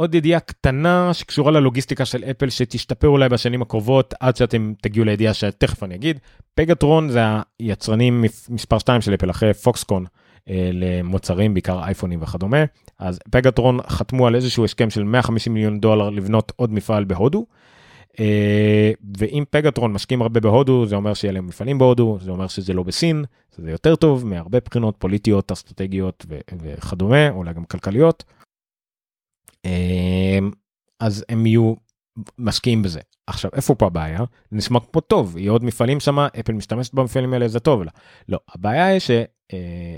עוד ידיעה קטנה שקשורה ללוגיסטיקה של אפל שתשתפר אולי בשנים הקרובות עד שאתם תגיעו לידיעה שתכף אני אגיד. פגטרון זה היצרנים מספר 2 של אפל אחרי פוקסקון אה, למוצרים בעיקר אייפונים וכדומה. אז פגטרון חתמו על איזשהו הסכם של 150 מיליון דולר לבנות עוד מפעל בהודו. אה, ואם פגטרון משקיעים הרבה בהודו זה אומר שיהיה להם מפעלים בהודו זה אומר שזה לא בסין זה יותר טוב מהרבה בחינות פוליטיות אסטרטגיות וכדומה אולי גם כלכליות. אמ, אז הם יהיו משקיעים בזה. עכשיו איפה פה הבעיה? זה נשמע פה טוב, יהיו עוד מפעלים שם, אפל משתמשת במפעלים האלה, זה טוב לה. לא, הבעיה היא שאני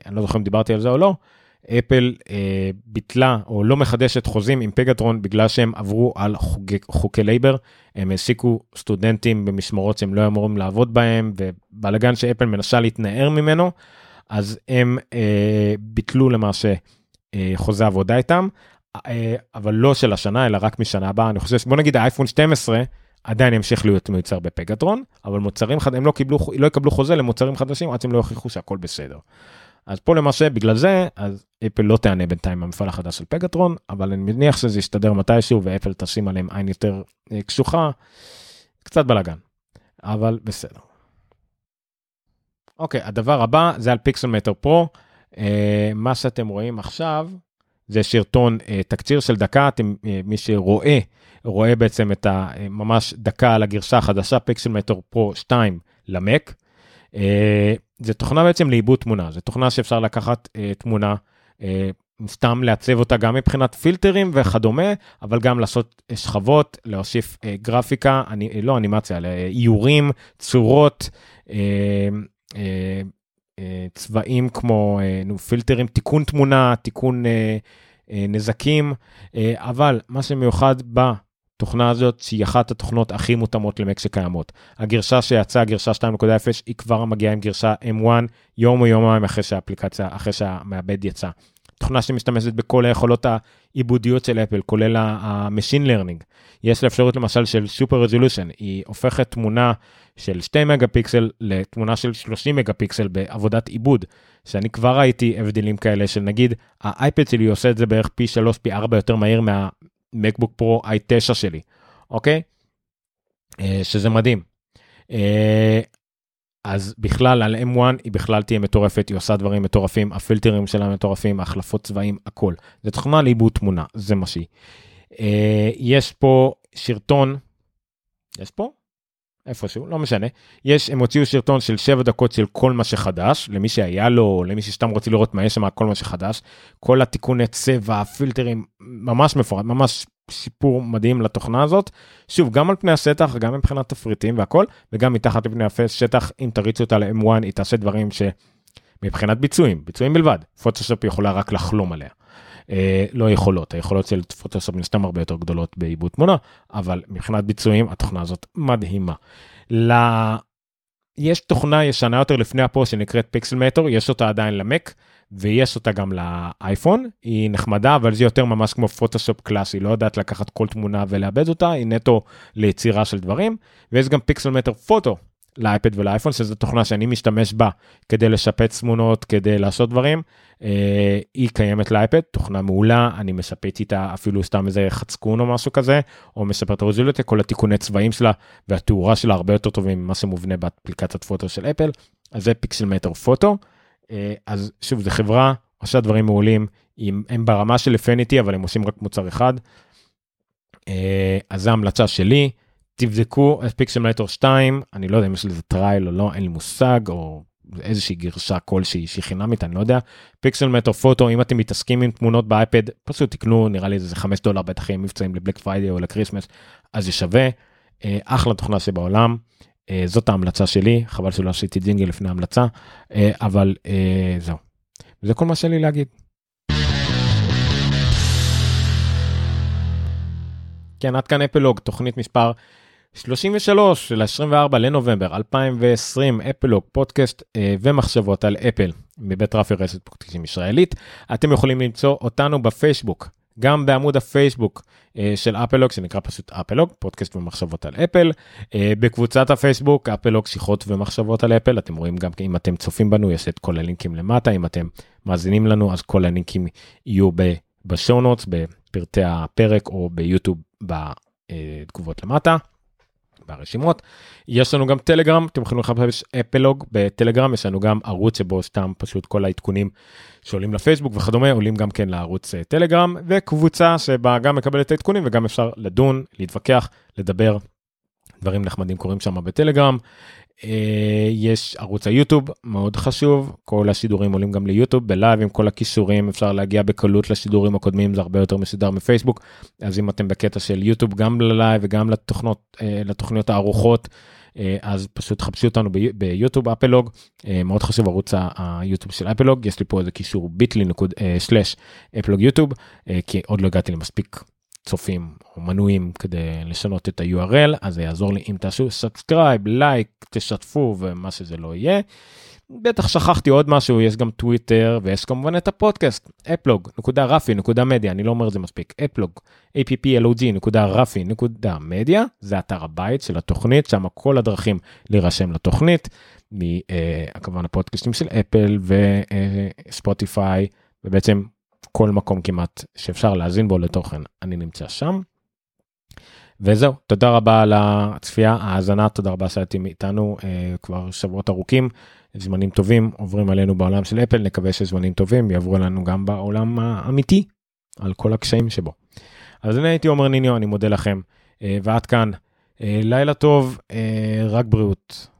אה, לא זוכר אם דיברתי על זה או לא, אפל אה, ביטלה או לא מחדשת חוזים עם פגטרון בגלל שהם עברו על חוקי, חוקי labor, הם העסיקו סטודנטים במשמרות שהם לא אמורים לעבוד בהם, ובלאגן שאפל מנסה להתנער ממנו, אז הם אה, ביטלו למעשה אה, חוזה עבודה איתם. אה, אבל לא של השנה אלא רק משנה הבאה אני חושב שבוא נגיד האייפון 12 עדיין ימשיך להיות מיוצר בפגטרון אבל מוצרים חד הם לא קיבלו לא יקבלו חוזה למוצרים חדשים עד שהם לא יוכיחו שהכל בסדר. אז פה למעשה בגלל זה אז אפל לא תענה בינתיים במפעל החדש של פגטרון אבל אני מניח שזה יסתדר מתישהו ואפל תשים עליהם עין יותר אה, קשוחה. קצת בלאגן אבל בסדר. אוקיי הדבר הבא זה על פיקסל מטר פרו מה שאתם רואים עכשיו זה שרטון אה, תקציר של דקה, אתם, אה, מי שרואה, רואה בעצם את הממש דקה על הגרשה החדשה, פיקסל מטר פרו 2 למק. אה, זה תוכנה בעצם לעיבוד תמונה, זה תוכנה שאפשר לקחת תמונה, סתם לעצב אותה גם מבחינת פילטרים וכדומה, אבל גם לעשות שכבות, להוסיף גרפיקה, אני, לא אנימציה, איורים, צורות. אה, צבעים כמו אה, נו, פילטרים, תיקון תמונה, תיקון אה, נזקים, אבל מה שמיוחד בתוכנה הזאת, שהיא אחת התוכנות הכי מותאמות למק שקיימות. הגרשה שיצאה, גרשה 2.0, היא כבר מגיעה עם גרשה M1 יום או יומיים אחרי שהאפליקציה, אחרי שהמעבד יצא. תוכנה שמשתמשת בכל היכולות העיבודיות של אפל, כולל ה-machine learning. יש לה אפשרות למשל של super resolution, היא הופכת תמונה של 2 מגה פיקסל לתמונה של 30 מגה פיקסל בעבודת עיבוד, שאני כבר ראיתי הבדלים כאלה של נגיד האייפד שלי עושה את זה בערך פי 3 פי 4 יותר מהיר מהמקבוק פרו i9 שלי, אוקיי? אה, שזה מדהים. אז בכלל על M1 היא בכלל תהיה מטורפת, היא עושה דברים מטורפים, הפילטרים שלה מטורפים, החלפות צבעים, הכל. זה תוכנה לעיבוד תמונה, זה מה שהיא. אה, יש פה שרטון, יש פה? איפשהו, לא משנה. יש, הם הוציאו שרטון של 7 דקות של כל מה שחדש, למי שהיה לו, למי שסתם רוצה לראות מה יש שם, כל מה שחדש. כל התיקוני צבע, הפילטרים, ממש מפורט, ממש שיפור מדהים לתוכנה הזאת. שוב, גם על פני השטח, גם מבחינת תפריטים והכל, וגם מתחת לפני השטח, אם תריצו אותה ל-M1, היא תעשה דברים שמבחינת ביצועים, ביצועים בלבד, פוטושופ יכולה רק לחלום עליה. אה, לא יכולות, היכולות של פוטושופ הן הרבה יותר גדולות בעיבוד תמונה, אבל מבחינת ביצועים התוכנה הזאת מדהימה. ל... יש תוכנה ישנה יותר לפני ה photo שנקראת Pixelmator, יש אותה עדיין למק. ויש אותה גם לאייפון, היא נחמדה, אבל זה יותר ממש כמו פוטושופ קלאסי, לא יודעת לקחת כל תמונה ולעבד אותה, היא נטו ליצירה של דברים, ויש גם פיקסל מטר פוטו לאייפד ולאייפון, שזו תוכנה שאני משתמש בה כדי לשפץ תמונות, כדי לעשות דברים. אה, היא קיימת לאייפד, תוכנה מעולה, אני משפץ איתה אפילו סתם איזה חצקון או משהו כזה, או משפר את הרזולוציה, כל התיקוני צבעים שלה והתאורה שלה הרבה יותר טובים ממה שמובנה באפליקציית פוטו של אפל, אז זה פיקסל מטר פוטו. אה, אז שוב, זו חברה, עושה דברים מעולים, הם, הם ברמה של אפניטי, אבל הם עושים רק מוצר אחד. אה, אז זו המלצה שלי, תבדקו את Pixelmator 2, אני לא יודע אם יש לזה trial או לא, אין לי מושג, או איזושהי גרסה כלשהי שהיא חינמית אני לא יודע. Pixelmator Photo אם אתם מתעסקים עם תמונות באייפד פשוט תקנו נראה לי איזה 5 דולר בטח יהיה מבצעים ל Black Friday או ל Christmas אז זה שווה. אה, אחלה תוכנה שבעולם זאת ההמלצה שלי חבל שלא עשיתי ג'ינגל לפני ההמלצה אה, אבל אה, זהו. זה כל מה שלי להגיד. כן עד כאן אפלוג תוכנית מספר 33 של 24 לנובמבר 2020 אפלוג פודקאסט אה, ומחשבות על אפל מבית רפי רשת פודקאסטים ישראלית אתם יכולים למצוא אותנו בפייסבוק גם בעמוד הפייסבוק אה, של אפלוג שנקרא פשוט אפלוג פודקאסט ומחשבות על אפל. אה, בקבוצת הפייסבוק אפלוג שיחות ומחשבות על אפל. אתם רואים גם אם אתם צופים בנו יש את כל הלינקים למטה. אם אתם מאזינים לנו אז כל הלינקים יהיו ב show notes בפרטי הפרק או ביוטיוב בתגובות למטה. ברשימות. יש לנו גם טלגרם, אתם יכולים לחפש אפלוג בטלגרם, יש לנו גם ערוץ שבו סתם פשוט כל העדכונים שעולים לפייסבוק וכדומה עולים גם כן לערוץ אה, טלגרם, וקבוצה שבה גם מקבלת העדכונים וגם אפשר לדון, להתווכח, לדבר, דברים נחמדים קורים שם בטלגרם. אה, יש ערוץ היוטיוב מאוד חשוב. כל השידורים עולים גם ליוטיוב ב live עם כל הקישורים אפשר להגיע בקלות לשידורים הקודמים זה הרבה יותר מסודר מפייסבוק. אז אם אתם בקטע של יוטיוב גם ל live וגם לתוכנות אה, לתוכניות הערוכות אה, אז פשוט חפשו אותנו ביוטיוב אפלוג. מאוד חשוב ערוץ היוטיוב של אפלוג. יש לי פה איזה קישור bitly נקודה slash אפלוג יוטיוב כי עוד לא הגעתי למספיק צופים או מנויים כדי לשנות את ה-URL אז זה יעזור לי אם תעשו subscribe like תשתפו ומה שזה לא יהיה. בטח שכחתי עוד משהו יש גם טוויטר ויש כמובן את הפודקאסט אפלוג נקודה רפי נקודה מדיה אני לא אומר את זה מספיק אפלוג applog זה אתר הבית של התוכנית שם כל הדרכים להירשם לתוכנית מכמובן הפודקאסטים של אפל וספוטיפיי ובעצם כל מקום כמעט שאפשר להאזין בו לתוכן אני נמצא שם. וזהו תודה רבה על הצפייה האזנה תודה רבה שהייתם איתנו אה, כבר שבועות ארוכים זמנים טובים עוברים עלינו בעולם של אפל נקווה שזמנים טובים יעברו לנו גם בעולם האמיתי על כל הקשיים שבו. אז אני הייתי עומר ניניו אני מודה לכם אה, ועד כאן אה, לילה טוב אה, רק בריאות.